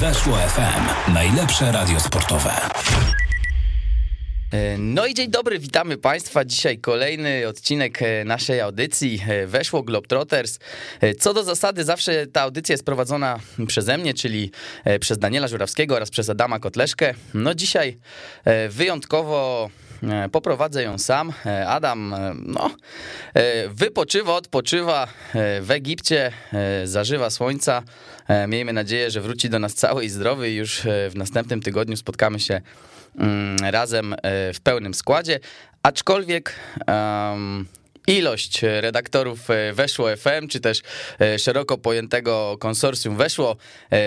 Weszło FM. Najlepsze radio sportowe. E, no i dzień dobry, witamy Państwa. Dzisiaj kolejny odcinek e, naszej audycji. E, Weszło Globetrotters. Co do zasady, zawsze ta audycja jest prowadzona przeze mnie, czyli przez Daniela Żurawskiego oraz przez Adama Kotleszkę. No dzisiaj wyjątkowo poprowadzę ją sam. Adam no, wypoczywa, odpoczywa w Egipcie, zażywa słońca. Miejmy nadzieję, że wróci do nas cały i zdrowy i już w następnym tygodniu spotkamy się Mm, razem e, w pełnym składzie, aczkolwiek um, ilość redaktorów e, Weszło FM, czy też e, szeroko pojętego konsorcjum Weszło,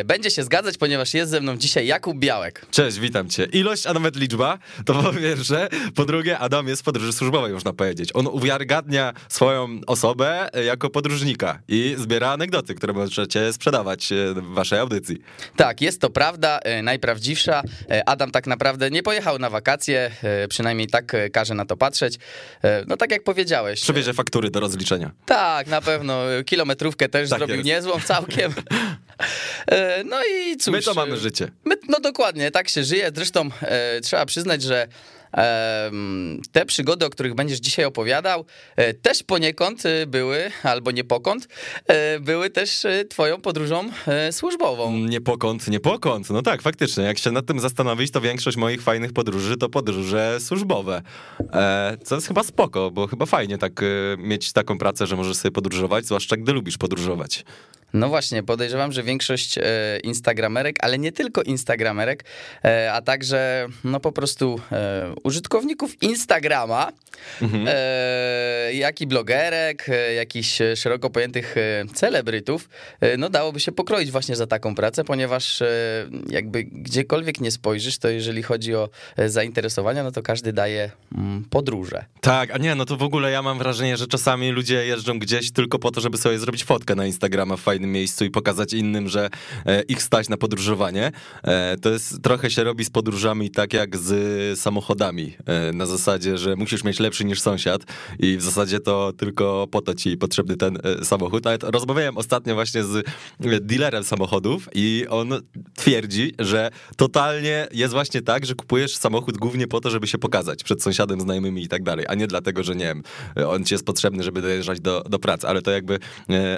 będzie się zgadzać, ponieważ jest ze mną dzisiaj Jakub Białek. Cześć, witam cię. Ilość, a nawet liczba, to po pierwsze. Po drugie, Adam jest w podróży służbowej, można powiedzieć. On uwiarygadnia swoją osobę jako podróżnika i zbiera anegdoty, które możecie sprzedawać w waszej audycji. Tak, jest to prawda, najprawdziwsza. Adam tak naprawdę nie pojechał na wakacje, przynajmniej tak każe na to patrzeć. No tak jak powiedziałeś, przewiezie faktury do rozliczenia. Tak, na pewno. Kilometrówkę też tak zrobił jest. niezłą całkiem. E, no i cóż. My to mamy życie. My, no dokładnie, tak się żyje. Zresztą e, trzeba przyznać, że te przygody, o których będziesz dzisiaj opowiadał, e, też poniekąd e, były, albo nie pokąd, e, były też twoją podróżą służbową. Nie pokąd, nie pokąd. No tak, faktycznie. Jak się nad tym zastanowić, to większość moich fajnych podróży to podróże służbowe. Co jest chyba spoko, bo chyba fajnie tak mieć taką pracę, że możesz sobie podróżować, zwłaszcza gdy lubisz podróżować. No właśnie, podejrzewam, że większość e, instagramerek, ale nie tylko instagramerek, e, a także no po prostu e, użytkowników Instagrama, mhm. jak i blogerek, jakichś szeroko pojętych celebrytów, no dałoby się pokroić właśnie za taką pracę, ponieważ jakby gdziekolwiek nie spojrzysz, to jeżeli chodzi o zainteresowania, no to każdy daje mm, podróże. Tak, a nie, no to w ogóle ja mam wrażenie, że czasami ludzie jeżdżą gdzieś tylko po to, żeby sobie zrobić fotkę na Instagrama w fajnym miejscu i pokazać innym, że e, ich stać na podróżowanie. E, to jest trochę się robi z podróżami tak jak z samochodami. E, na zasadzie, że musisz mieć lepszy niż sąsiad i w zasadzie to tylko po to ci potrzebny ten samochód. Ale rozmawiałem ostatnio właśnie z dealerem samochodów i on twierdzi, że totalnie jest właśnie tak, że kupujesz samochód głównie po to, żeby się pokazać przed sąsiadem, znajomymi i tak dalej, a nie dlatego, że nie wiem, on ci jest potrzebny, żeby dojeżdżać do, do pracy, ale to jakby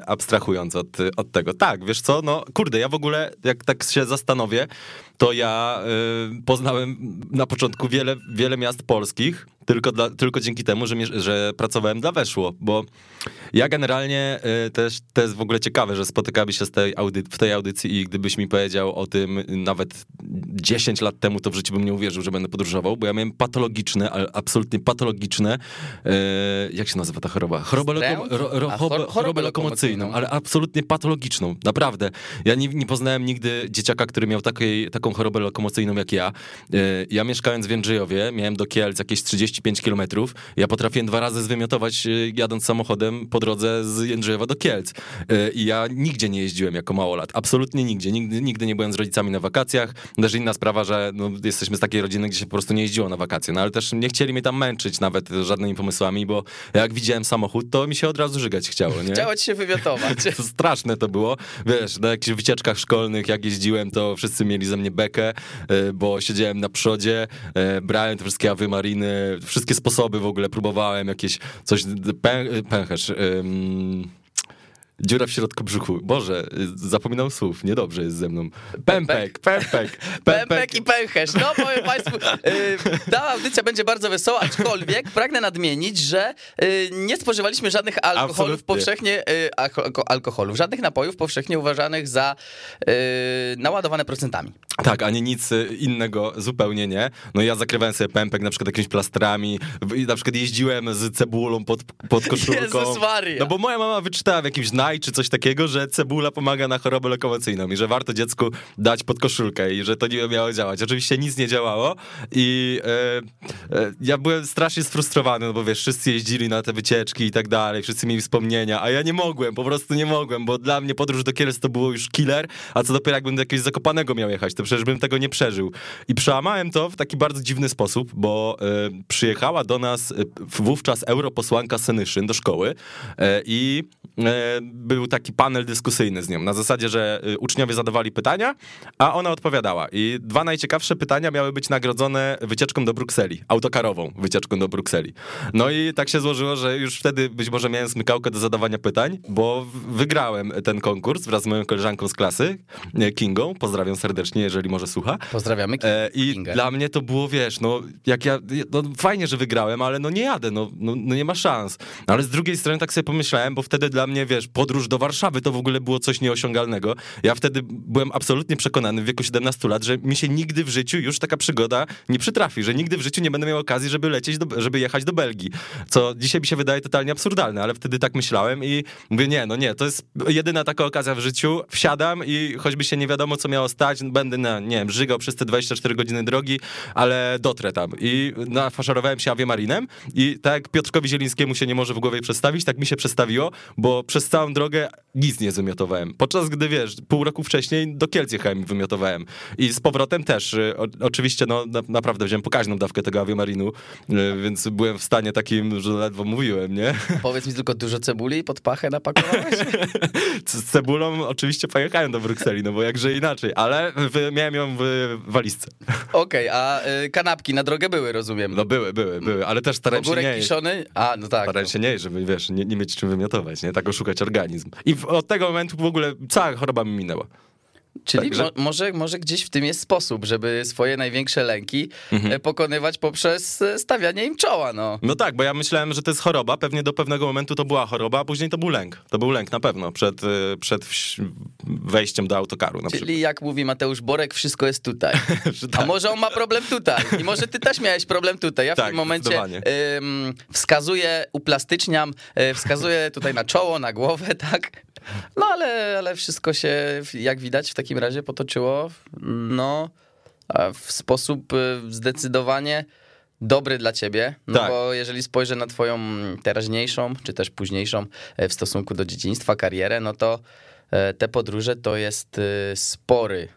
abstrahując od, od tego. Tak, wiesz co, no kurde, ja w ogóle jak tak się zastanowię, to ja y, poznałem na początku wiele, wiele miast polskich, tylko, dla, tylko dzięki temu, że, że pracowałem dla Weszło, bo ja generalnie y, też to jest w ogóle ciekawe, że spotykamy się z tej audy, w tej audycji i gdybyś mi powiedział o tym nawet 10 lat temu, to w życiu bym nie uwierzył, że będę podróżował, bo ja miałem patologiczne, absolutnie patologiczne, y, jak się nazywa ta choroba? Chorobę, loko, ro, ro, chorobę, chorobę lokomocyjną, ale absolutnie patologiczną, naprawdę. Ja nie, nie poznałem nigdy dzieciaka, który miał takiej, taką chorobę lokomocyjną jak ja. Y, ja mieszkając w Jędrzejowie, miałem do Kielc jakieś 30 35 kilometrów. Ja potrafiłem dwa razy zwymiotować y, jadąc samochodem po drodze z Jędrzejewa do Kielc. Y, I ja nigdzie nie jeździłem jako małolat. Absolutnie nigdzie. Nigdy, nigdy nie byłem z rodzicami na wakacjach. Też inna sprawa, że no, jesteśmy z takiej rodziny, gdzie się po prostu nie jeździło na wakacje. No ale też nie chcieli mnie tam męczyć nawet żadnymi pomysłami, bo jak widziałem samochód, to mi się od razu żygać chciało, nie? Chciało ci się wywiotować. to straszne to było. Wiesz, na jakichś wycieczkach szkolnych, jak jeździłem, to wszyscy mieli ze mnie bekę, y, bo siedziałem na przodzie, brałem te wszystkie awymariny, wszystkie sposoby w ogóle próbowałem, jakieś coś, pę, pęcherz, Dziura w środku brzuchu. Boże, zapominam słów, niedobrze jest ze mną. Pępek, pępek, pępek. i pęcherz. No powiem państwu, yy, ta audycja będzie bardzo wesoła, aczkolwiek pragnę nadmienić, że yy, nie spożywaliśmy żadnych alkoholów Absolutnie. powszechnie, yy, alkoholów, żadnych napojów powszechnie uważanych za naładowane procentami. Tak, ani nic innego zupełnie nie. No ja zakrywałem sobie pępek na przykład jakimiś plastrami, na przykład jeździłem z cebulą pod, pod koszulką. Jezus Maria. No bo moja mama wyczytała w jakimś naj czy coś takiego, że cebula pomaga na chorobę lokomocyjną i że warto dziecku dać pod koszulkę i że to nie miało działać. Oczywiście nic nie działało i e, e, ja byłem strasznie sfrustrowany, no bo wiesz, wszyscy jeździli na te wycieczki i tak dalej, wszyscy mieli wspomnienia, a ja nie mogłem, po prostu nie mogłem, bo dla mnie podróż do Kielc to było już killer, a co dopiero jakbym do jakiegoś Zakopanego miał jechać, to przecież bym tego nie przeżył. I przełamałem to w taki bardzo dziwny sposób, bo e, przyjechała do nas wówczas europosłanka Senyszyn do szkoły e, i e, był taki panel dyskusyjny z nią. Na zasadzie, że e, uczniowie zadawali pytania, a ona odpowiadała. I dwa najciekawsze pytania miały być nagrodzone wycieczką do Brukseli, autokarową wycieczką do Brukseli. No i tak się złożyło, że już wtedy być może miałem smykałkę do zadawania pytań, bo wygrałem ten konkurs wraz z moją koleżanką z klasy, e, Kingą. Pozdrawiam serdecznie, jeżeli może słucha. Pozdrawiamy E, I Kingę. dla mnie to było, wiesz, no jak ja, no fajnie, że wygrałem, ale no nie jadę, no, no, no nie ma szans. No, ale z drugiej strony tak sobie pomyślałem, bo wtedy dla mnie, wiesz, podróż do Warszawy to w ogóle było coś nieosiągalnego. Ja wtedy byłem absolutnie przekonany w wieku 17 lat, że mi się nigdy w życiu już taka przygoda nie przytrafi, że nigdy w życiu nie będę miał okazji, żeby lecieć, do, żeby jechać do Belgii. Co dzisiaj mi się wydaje totalnie absurdalne, ale wtedy tak myślałem i mówię, nie, no nie, to jest jedyna taka okazja w życiu, wsiadam i choćby się nie wiadomo, co miało stać, będę, na, nie wiem, żygał przez te 24 godziny drogi, ale dotrę tam. I nafaszerowałem się awiamarinem i tak jak Piotrkowi Zielińskiemu się nie może w głowie przestawić, tak mi się przestawiło, bo przez całą drogę nic nie wymiotowałem. Podczas gdy, wiesz, pół roku wcześniej do Kielc jechałem i wymiotowałem. I z powrotem też. y, O, oczywiście, no na, naprawdę wziąłem pokaźną dawkę tego awiamarinu, y, więc byłem w stanie takim, że ledwo mówiłem, nie? Powiedz mi tylko dużo cebuli pod pachę napakowałeś? Z cebulą oczywiście pojechałem do Brukseli, no bo jakże inaczej, ale miałem ją w walizce. Okej, a y, kanapki na drogę były, rozumiem. No były, były, były, ale też starałem się nie kiszony? A, no tak. Starałem się nie żeby, wiesz, nie, nie mieć czym wymiotować, nie? Tak oszukać organizm. I od tego momentu w ogóle cała choroba mi minęła. Czyli Także- mo może, może gdzieś w tym jest sposób, żeby swoje największe lęki Mhm. e, pokonywać poprzez e, stawianie im czoła, no. No tak, bo ja myślałem, że to jest choroba, pewnie do pewnego momentu to była choroba, a później to był lęk. To był lęk na pewno, przed, y, przed wejściem do autokaru Czyli jak mówi Mateusz Borek, wszystko jest tutaj. A tak. może on ma problem tutaj i może ty też miałeś problem tutaj. Ja w Tak, tym momencie ym, wskazuję, uplastyczniam, y, wskazuję tutaj na czoło, na głowę, tak? No ale, ale wszystko się, jak widać, w takim razie potoczyło no, w sposób y, zdecydowanie dobry dla ciebie, no Tak. bo jeżeli spojrzę na twoją teraźniejszą, czy też późniejszą e, w stosunku do dzieciństwa, karierę, no to e, te podróże to jest y, spory,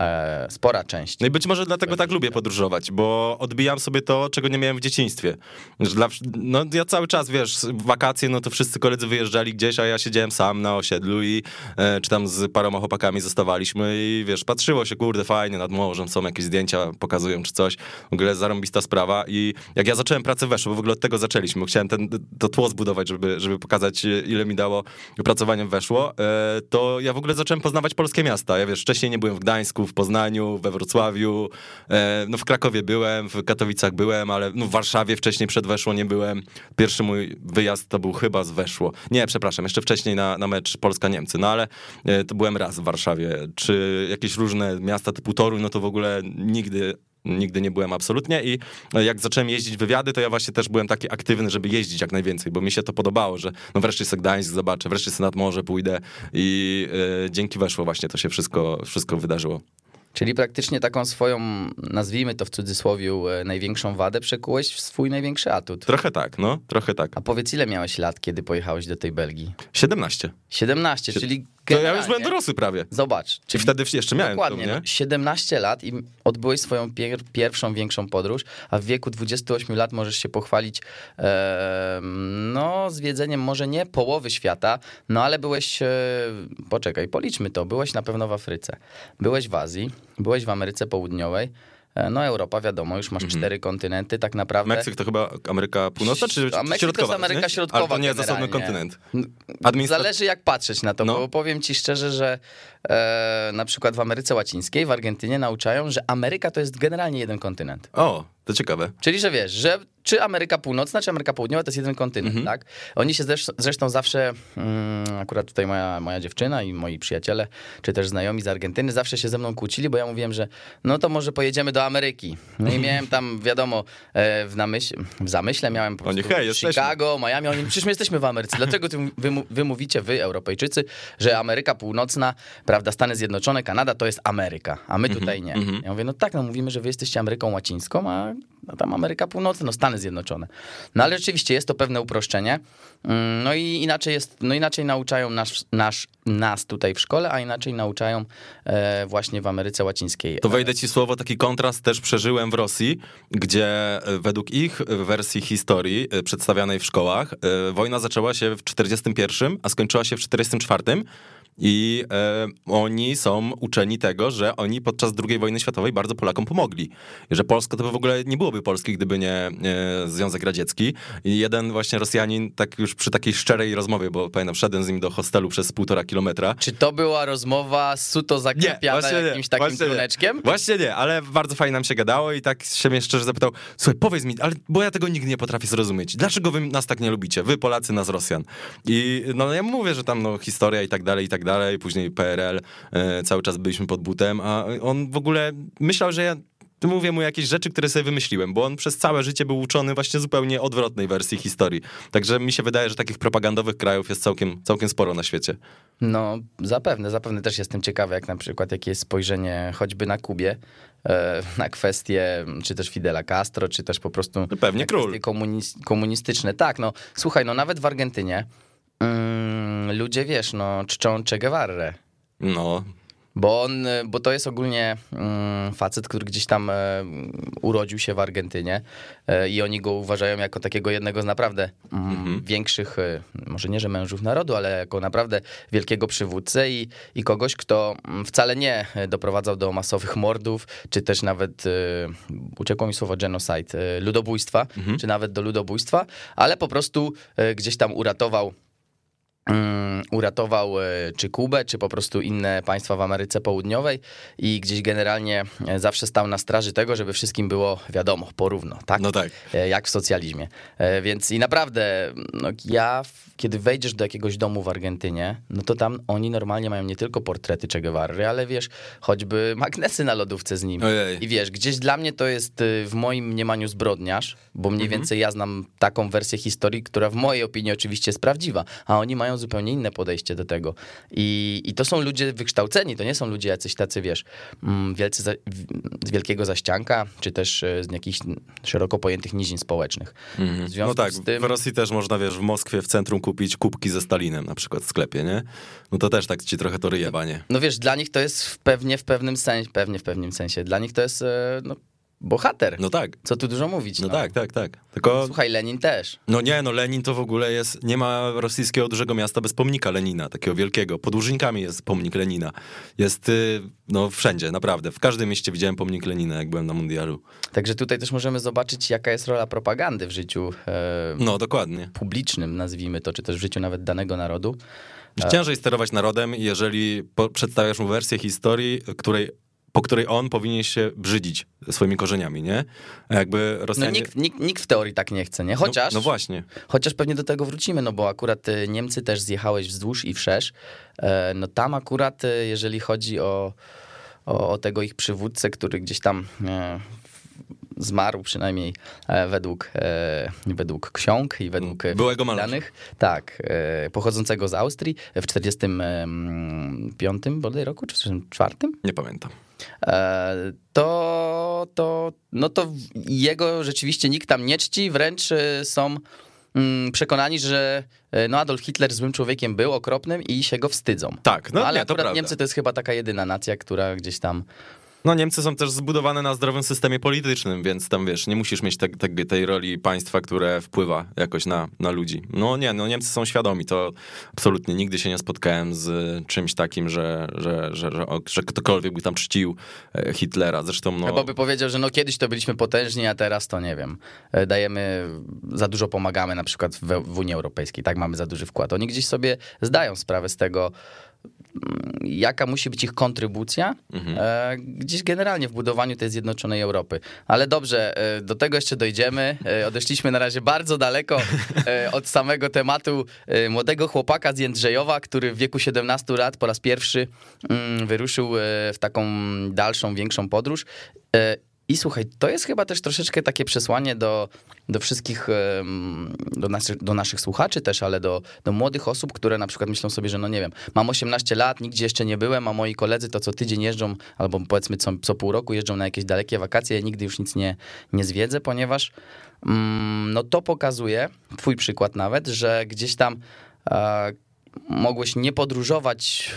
e, spora część. No i być może dlatego tak lubię podróżować, bo odbijam sobie to, czego nie miałem w dzieciństwie. Dla, no ja cały czas, wiesz, w wakacje, no to wszyscy koledzy wyjeżdżali gdzieś, a ja siedziałem sam na osiedlu i e, czy tam z paroma chłopakami zostawaliśmy i wiesz, patrzyło się, kurde, fajnie, nad morzem są jakieś zdjęcia, pokazują czy coś. W ogóle zarąbista sprawa i jak ja zacząłem pracę weszło, bo w ogóle od tego zaczęliśmy, chciałem ten, to tło zbudować, żeby, żeby pokazać, e, ile mi dało pracowanie w weszło, e, to ja w ogóle zacząłem poznawać polskie miasta. Ja wiesz, wcześniej nie byłem w Gdańsku, w Poznaniu, we Wrocławiu, e, no w Krakowie byłem, w Katowicach byłem, ale no w Warszawie wcześniej przed Weszło nie byłem. Pierwszy mój wyjazd to był chyba z Weszło. Nie, przepraszam, jeszcze wcześniej na, na mecz Polska-Niemcy, no ale e, to byłem raz w Warszawie. Czy jakieś różne miasta typu Toruń, no to w ogóle nigdy Nigdy nie byłem absolutnie i e, jak zacząłem jeździć wywiady, to ja właśnie też byłem taki aktywny, żeby jeździć jak najwięcej, bo mi się to podobało, że no wreszcie sobie Gdańsk zobaczę, wreszcie sobie nad morze pójdę i e, dzięki weszło właśnie to się wszystko, wszystko wydarzyło. Czyli praktycznie taką swoją, nazwijmy to w cudzysłowie, e, największą wadę przekułeś w swój największy atut. Trochę tak, no, trochę tak. A powiedz, ile miałeś lat, kiedy pojechałeś do tej Belgii? 17. 17, czyli To ja już byłem dorosły prawie. Zobacz. Czy wtedy jeszcze miałem Dokładnie, to, nie? no, 17 lat i odbyłeś swoją pier pierwszą większą podróż, a w wieku 28 lat możesz się pochwalić e, no, zwiedzeniem może nie połowy świata, no ale byłeś, e, poczekaj, policzmy to, byłeś na pewno w Afryce, byłeś w Azji, byłeś w Ameryce Południowej, no Europa wiadomo, już masz cztery kontynenty tak naprawdę. Meksyk to chyba Ameryka Północna, czy A Meksyk to środkowa? jest Ameryka nie? Środkowa Ale to nie jest osobny kontynent. N- Administra- Zależy jak patrzeć na to, No. bo powiem ci szczerze, że e, na przykład w Ameryce Łacińskiej, w Argentynie nauczają, że Ameryka to jest generalnie jeden kontynent. O, to ciekawe. Czyli, że wiesz, że czy Ameryka Północna, czy Ameryka Południowa to jest jeden kontynent, Mhm. tak? Oni się zresztą, zresztą zawsze, mm, akurat tutaj moja, moja dziewczyna i moi przyjaciele, czy też znajomi z Argentyny, zawsze się ze mną kłócili, bo ja mówiłem, że no to może pojedziemy do Ameryki. No i miałem tam, wiadomo, e, w, namyśl, w zamyśle miałem po Oni, prostu hej, jesteśmy. Chicago, Miami, oni, przecież my jesteśmy w Ameryce. Dlaczego ty, wy, wy mówicie, wy Europejczycy, że Ameryka Północna, prawda, Stany Zjednoczone, Kanada to jest Ameryka, a my tutaj nie. Ja mówię, no tak, no mówimy, że wy jesteście Ameryką Łacińską, a no tam Ameryka Północna, no Stany Zjednoczone. No ale rzeczywiście jest to pewne uproszczenie. Mm, No i inaczej jest, no inaczej nauczają nasz, nasz, nas tutaj w szkole, a inaczej nauczają e, właśnie w Ameryce Łacińskiej. To wejdę ci słowo, taki kontrast też przeżyłem w Rosji, gdzie e, według ich wersji historii e, przedstawianej w szkołach, e, wojna zaczęła się w 41, a skończyła się w 44. I e, oni są uczeni tego, że oni podczas II wojny światowej bardzo Polakom pomogli. Że Polska to by w ogóle nie byłoby Polski, gdyby nie e, Związek Radziecki. I jeden właśnie Rosjanin, tak już przy takiej szczerej rozmowie, bo pamiętam, wszedłem z nim do hostelu przez półtora kilometra. Czy to była rozmowa suto zaklepiana jakimś takim właśnie truneczkiem? Nie. Właśnie nie, ale bardzo fajnie nam się gadało i tak się mnie szczerze zapytał, słuchaj, powiedz mi, ale bo ja tego nigdy nie potrafię zrozumieć. Dlaczego wy nas tak nie lubicie? Wy Polacy, nas Rosjan. I no ja mówię, że tam no, historia i tak dalej, i tak dalej, później PRL, e, cały czas byliśmy pod butem, a on w ogóle myślał, że ja mówię mu jakieś rzeczy, które sobie wymyśliłem, bo on przez całe życie był uczony właśnie zupełnie odwrotnej wersji historii. Także mi się wydaje, że takich propagandowych krajów jest całkiem, całkiem sporo na świecie. No, zapewne, zapewne też jestem ciekawy, jak na przykład jakie jest spojrzenie choćby na Kubie, e, na kwestie czy też Fidela Castro, czy też po prostu No pewnie król. komunistyczne. Tak, no słuchaj, no nawet w Argentynie mm, ludzie, wiesz, no czczą Che Guevarę. No, Bo on, bo to jest ogólnie mm, facet, który gdzieś tam e, urodził się w Argentynie e, i oni go uważają jako takiego jednego z naprawdę mm, większych, e, może nie, że mężów narodu, ale jako naprawdę wielkiego przywódcę i, i kogoś, kto mm, wcale nie doprowadzał do masowych mordów, czy też nawet, e, uciekło mi słowo genocide, e, ludobójstwa, czy nawet do ludobójstwa, ale po prostu e, gdzieś tam uratował mm, uratował e, czy Kubę, czy po prostu inne państwa w Ameryce Południowej i gdzieś generalnie e, zawsze stał na straży tego, żeby wszystkim było wiadomo, porówno, tak? No tak. E, Jak w socjalizmie. Więc i naprawdę, no ja, kiedy wejdziesz do jakiegoś domu w Argentynie, no to tam oni normalnie mają nie tylko portrety Che Guevary, ale wiesz, choćby magnesy na lodówce z nim. Ojej. I wiesz, gdzieś dla mnie to jest y, w moim mniemaniu zbrodniarz, bo mniej więcej ja znam taką wersję historii, która w mojej opinii oczywiście jest prawdziwa, a oni mają zupełnie inne podejście do tego. I, i to są ludzie wykształceni, to nie są ludzie jacyś tacy, wiesz, mm, wielcy za, z wielkiego zaścianka, czy też y, z jakichś szeroko pojętych nizin społecznych. W związku No tak, tym... w Rosji też można, wiesz, w Moskwie w centrum kupić kubki ze Stalinem na przykład w sklepie, nie? No to też tak ci trochę to ryje, banie. No wiesz, dla nich to jest w pewnie w pewnym sensie, pewnie w pewnym sensie, dla nich to jest e, no, bohater. No tak, Co tu dużo mówić. no tak, tak, tak. Tylko, Słuchaj, Lenin też. no nie, no Lenin to w ogóle jest, nie ma rosyjskiego dużego miasta bez pomnika Lenina, takiego wielkiego. Pod Łużynkami jest pomnik Lenina. Jest, y, no wszędzie, naprawdę. W każdym mieście widziałem pomnik Lenina, jak byłem na mundialu. Także tutaj też możemy zobaczyć, jaka jest rola propagandy w życiu e, No, dokładnie. publicznym, nazwijmy to, czy też w życiu nawet danego narodu. Że Ciężej sterować narodem, jeżeli po, przedstawiasz mu wersję historii, której, po której on powinien się brzydzić swoimi korzeniami, nie? A jakby No Rosjanie... nikt, nikt, nikt w teorii tak nie chce, nie? Chociaż, No, no właśnie. chociaż pewnie do tego wrócimy, no bo akurat e, Niemcy też zjechałeś wzdłuż i wszerz. E, No tam akurat, e, jeżeli chodzi o, o, o tego ich przywódcę, który gdzieś tam e, zmarł przynajmniej e, według, e, według ksiąg i według e, Byłego danych, tak, pochodzącego z Austrii w 45 bodaj roku, czy w 44? Nie pamiętam. To, to, no to jego rzeczywiście nikt tam nie czci, wręcz są mm, przekonani, że no Adolf Hitler złym człowiekiem był, okropnym i się go wstydzą. Tak, no ale nie, to. Niemcy to jest chyba taka jedyna nacja, która gdzieś tam No Niemcy są też zbudowane na zdrowym systemie politycznym, więc tam wiesz, nie musisz mieć te, te, tej roli państwa, które wpływa jakoś na, na ludzi. No nie, no Niemcy są świadomi, to absolutnie nigdy się nie spotkałem z czymś takim, że, że, że, że, że ktokolwiek by tam czcił e, Hitlera. Zresztą no... Chyba by powiedział, że no kiedyś to byliśmy potężni, a teraz to nie wiem. e, Dajemy, za dużo pomagamy na przykład w, w Unii Europejskiej, tak mamy za duży wkład. Oni gdzieś sobie zdają sprawę z tego, jaka musi być ich kontrybucja e, gdzieś generalnie w budowaniu tej zjednoczonej Europy. Ale dobrze, e, do tego jeszcze dojdziemy. E, odeszliśmy na razie bardzo daleko od samego tematu młodego chłopaka z Jędrzejowa, który w wieku 17 lat po raz pierwszy mm, wyruszył w taką dalszą, większą podróż. I słuchaj, to jest chyba też troszeczkę takie przesłanie do, do wszystkich, do naszych, do naszych słuchaczy też, ale do, do młodych osób, które na przykład myślą sobie, że no nie wiem, mam 18 lat, nigdzie jeszcze nie byłem, a moi koledzy to co tydzień jeżdżą, albo powiedzmy co, co pół roku jeżdżą na jakieś dalekie wakacje, ja nigdy już nic nie, nie zwiedzę, ponieważ mm, no to pokazuje, twój przykład nawet, że gdzieś tam e, mogłeś nie podróżować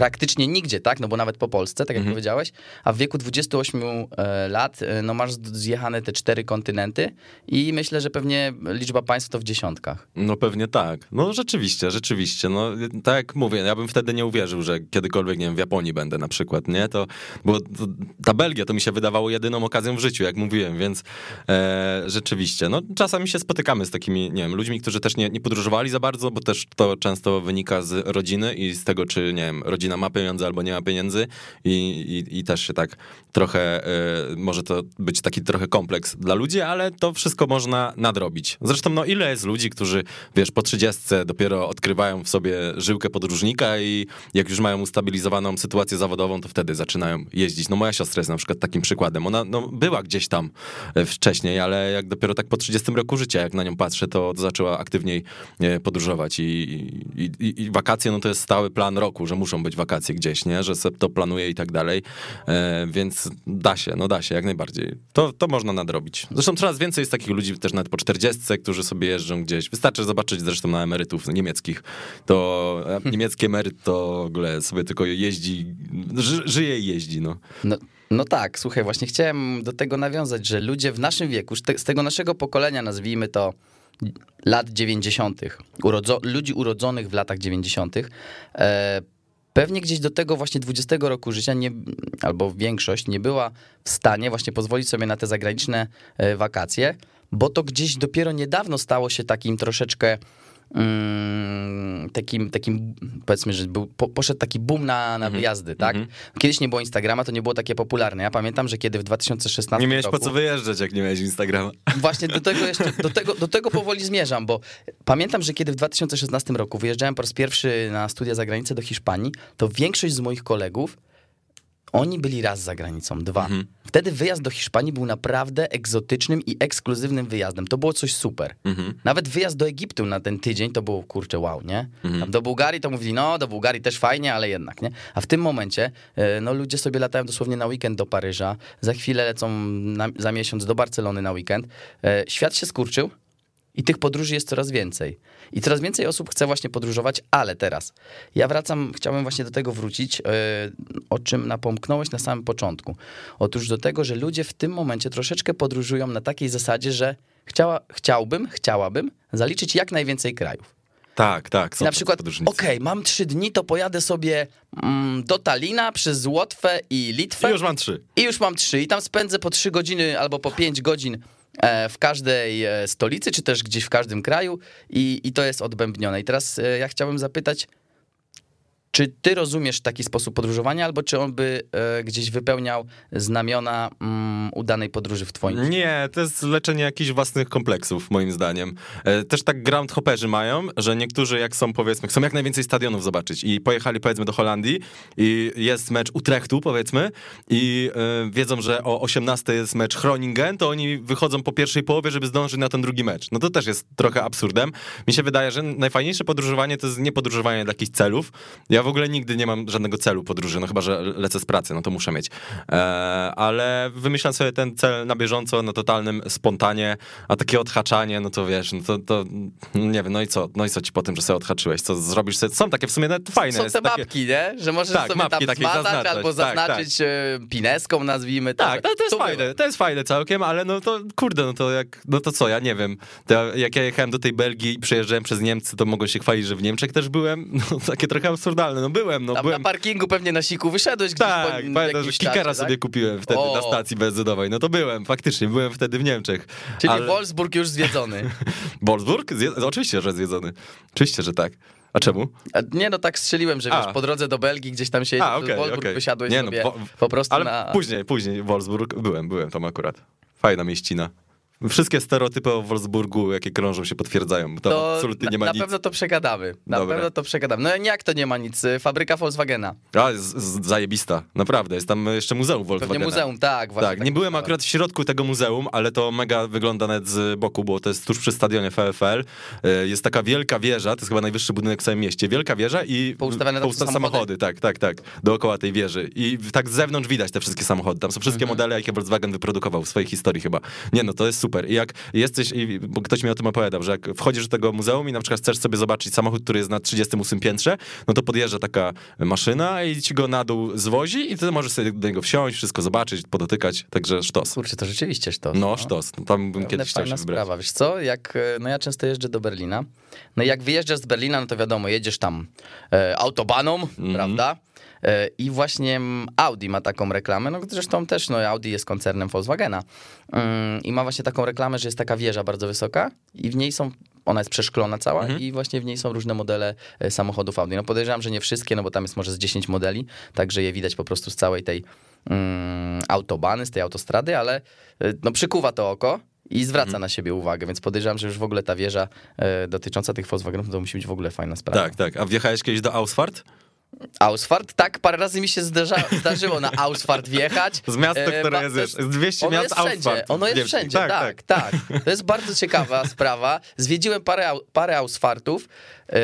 praktycznie nigdzie, tak? No bo nawet po Polsce, tak jak Mhm. powiedziałeś, a w wieku 28 e, lat e, no masz zjechane te cztery kontynenty i myślę, że pewnie liczba państw to w dziesiątkach. No pewnie tak. No rzeczywiście, rzeczywiście. No tak jak mówię, ja bym wtedy nie uwierzył, że kiedykolwiek, nie wiem, w Japonii będę na przykład, nie? To, bo to, ta Belgia to mi się wydawało jedyną okazją w życiu, jak mówiłem, więc e, rzeczywiście. No czasami się spotykamy z takimi, nie wiem, ludźmi, którzy też nie, nie podróżowali za bardzo, bo też to często wynika z rodziny i z tego, czy, nie wiem, rodzina ma pieniądze albo nie ma pieniędzy i, i, i też się tak trochę, e, może to być taki trochę kompleks dla ludzi, ale to wszystko można nadrobić. Zresztą, no ile jest ludzi, którzy, wiesz, po trzydziestce dopiero odkrywają w sobie żyłkę podróżnika i jak już mają ustabilizowaną sytuację zawodową, to wtedy zaczynają jeździć. No moja siostra jest na przykład takim przykładem. Ona no, była gdzieś tam e, wcześniej, ale jak dopiero tak po 30 roku życia, jak na nią patrzę, to zaczęła aktywniej e, podróżować i, i, i, i wakacje, no to jest stały plan roku, że muszą być wakacje gdzieś, nie? Że sobie to planuje i tak dalej, e, więc da się, no da się, jak najbardziej. To, to można nadrobić. Zresztą coraz więcej jest takich ludzi też nawet po 40, którzy sobie jeżdżą gdzieś. Wystarczy zobaczyć zresztą na emerytów niemieckich. To e, niemiecki emeryt to w ogóle sobie tylko jeździ, ży, żyje i jeździ, no. No, no tak, słuchaj, właśnie chciałem do tego nawiązać, że ludzie w naszym wieku, z tego naszego pokolenia, nazwijmy to lat 90., urodzo, ludzi urodzonych w latach 90., e, pewnie gdzieś do tego właśnie 20 roku życia, nie, albo większość, nie była w stanie właśnie pozwolić sobie na te zagraniczne e, wakacje, bo to gdzieś dopiero niedawno stało się takim troszeczkę mm, takim, takim powiedzmy, że był, po, poszedł taki boom na, na wyjazdy, tak? Kiedyś nie było Instagrama, to nie było takie popularne. Ja pamiętam, że kiedy w 2016 Nie miałeś roku... po co wyjeżdżać, jak nie miałeś Instagrama. Właśnie do tego jeszcze, do tego, do tego powoli zmierzam, bo pamiętam, że kiedy w 2016 roku wyjeżdżałem po raz pierwszy na studia za granicę do Hiszpanii, to większość z moich kolegów, oni byli raz za granicą, dwa. Wtedy wyjazd do Hiszpanii był naprawdę egzotycznym i ekskluzywnym wyjazdem. To było coś super. Nawet wyjazd do Egiptu na ten tydzień to było, kurczę, wow, nie? Tam do Bułgarii to mówili, no do Bułgarii też fajnie, ale jednak, nie? A w tym momencie, e, no ludzie sobie latają dosłownie na weekend do Paryża, za chwilę lecą na, za miesiąc do Barcelony na weekend. E, Świat się skurczył, i tych podróży jest coraz więcej. I coraz więcej osób chce właśnie podróżować, ale teraz. Ja wracam, chciałbym właśnie do tego wrócić, yy, o czym napomknąłeś na samym początku. Otóż do tego, że ludzie w tym momencie troszeczkę podróżują na takiej zasadzie, że chciała, chciałbym, chciałabym zaliczyć jak najwięcej krajów. Tak, tak. I na przykład, okej, mam trzy dni, to pojadę sobie mm, do Talina przez Łotwę i Litwę. I już mam trzy. I już mam trzy. I tam spędzę po trzy godziny albo po pięć godzin e, w każdej e, stolicy, czy też gdzieś w każdym kraju i, i to jest odbębnione. I teraz e, ja chciałbym zapytać, czy ty rozumiesz taki sposób podróżowania, albo czy on by e, gdzieś wypełniał znamiona mm, udanej podróży w twoim Nie, to jest leczenie jakichś własnych kompleksów, moim zdaniem. E, Też tak groundhopperzy mają, że niektórzy jak są, powiedzmy, chcą jak najwięcej stadionów zobaczyć i pojechali, powiedzmy, do Holandii i jest mecz Utrechtu, powiedzmy, i e, wiedzą, że o 18 jest mecz Groningen, to oni wychodzą po pierwszej połowie, żeby zdążyć na ten drugi mecz. No to też jest trochę absurdem. Mi się wydaje, że najfajniejsze podróżowanie to jest nie podróżowanie dla jakichś celów. Ja w ogóle nigdy nie mam żadnego celu podróży, no chyba, że lecę z pracy, no to muszę mieć. E, ale wymyślam sobie ten cel na bieżąco, na totalnym spontanie, a takie odhaczanie, no to wiesz, no to, to no nie wiem, no i co, no i co ci po tym, że sobie odhaczyłeś, co zrobisz sobie, są takie w sumie nawet fajne. Są te takie... mapki, nie? Że możesz Tak, sobie mapki tam zmazać zaznaczać, albo tak, tak. zaznaczyć e, pineską, nazwijmy to. Tak, no to jest było. fajne, to jest fajne całkiem, ale no to kurde, no to jak, no to co, ja nie wiem. To ja- jak ja jechałem do tej Belgii i przejeżdżałem przez Niemcy, to mogłem się chwalić, że w Niemczech też byłem. No takie trochę absurdalne, no byłem, no Tam byłem. na parkingu pewnie na siku wyszedłeś gdzieś Tak, po pamiętam, że kikera czasie, sobie tak? kupiłem wtedy O. na stacji benzynowej. No to byłem, faktycznie, byłem wtedy w Niemczech. Czyli Ale- Wolfsburg już zwiedzony. Wolfsburg? Zje... Oczywiście, że zjedzony. Oczywiście, że tak. A czemu? A Nie, no tak strzeliłem, że A. wiesz, po drodze do Belgii gdzieś tam się A, okej, Wolfsburg okej. wysiadłeś Nie, no, wo- po prostu Ale na... później, później Wolfsburg byłem, byłem tam akurat. Fajna mieścina. Wszystkie stereotypy o Wolfsburgu, jakie krążą się potwierdzają. To, To absolutnie na, nie ma na nic. pewno to przegadamy. Na Dobra. pewno to przegadamy. No jak to nie ma nic? Fabryka Volkswagena. A, z, z, zajebista, naprawdę. Jest tam jeszcze muzeum Pewnie Volkswagena. muzeum, tak. Właśnie Tak, nie byłem myślałem. akurat w środku tego muzeum, ale to mega wygląda nawet z boku, bo to jest tuż przy stadionie VfL. E, Jest taka wielka wieża, to jest chyba najwyższy budynek w całym mieście. Wielka wieża i Poustawiane tam pousta- samochody. tak, tak, tak, dookoła tej wieży. I tak z zewnątrz widać te wszystkie samochody. Tam są wszystkie Mhm. modele, jakie Volkswagen wyprodukował w swojej historii chyba. Nie no, to jest super. I jak jesteś, i, bo ktoś mi o tym opowiadał, że jak wchodzisz do tego muzeum i na przykład chcesz sobie zobaczyć samochód, który jest na 38 piętrze, no to podjeżdża taka maszyna i ci go na dół zwozi i ty możesz sobie do niego wsiąść, wszystko zobaczyć, podotykać, także sztos. Kurczę, to rzeczywiście sztos. No, sztos. No, Tam bym kiedyś chciał się wybrać. sprawa, wiesz co, jak, e, no ja często jeżdżę do Berlina, no i jak wyjeżdżasz z Berlina, no to wiadomo, jedziesz tam e, autobaną, Mhm. prawda, e, i właśnie Audi ma taką reklamę, no zresztą też, no Audi jest koncernem Volkswagena mm, i ma właśnie taką reklamę, że jest taka wieża bardzo wysoka i w niej są, ona jest przeszklona cała Mhm. i właśnie w niej są różne modele e, samochodów Audi. No podejrzewam, że nie wszystkie, no bo tam jest może z 10 modeli, także je widać po prostu z całej tej mm, autobany, z tej autostrady, ale e, no przykuwa to oko i zwraca Mhm. na siebie uwagę, więc podejrzewam, że już w ogóle ta wieża e, dotycząca tych Volkswagenów to musi być w ogóle fajna sprawa. Tak, tak. A wjechałeś kiedyś do Ausfahrt? Ausfahrt, tak, parę razy mi się zdarza, zdarzyło na Ausfahrt wjechać. Z miasta, E, które jest, wiesz, z 200 ono miast jest wszędzie, ono jest wszędzie, tak, tak, To jest bardzo ciekawa sprawa. Zwiedziłem parę, parę Ausfahrtów. E,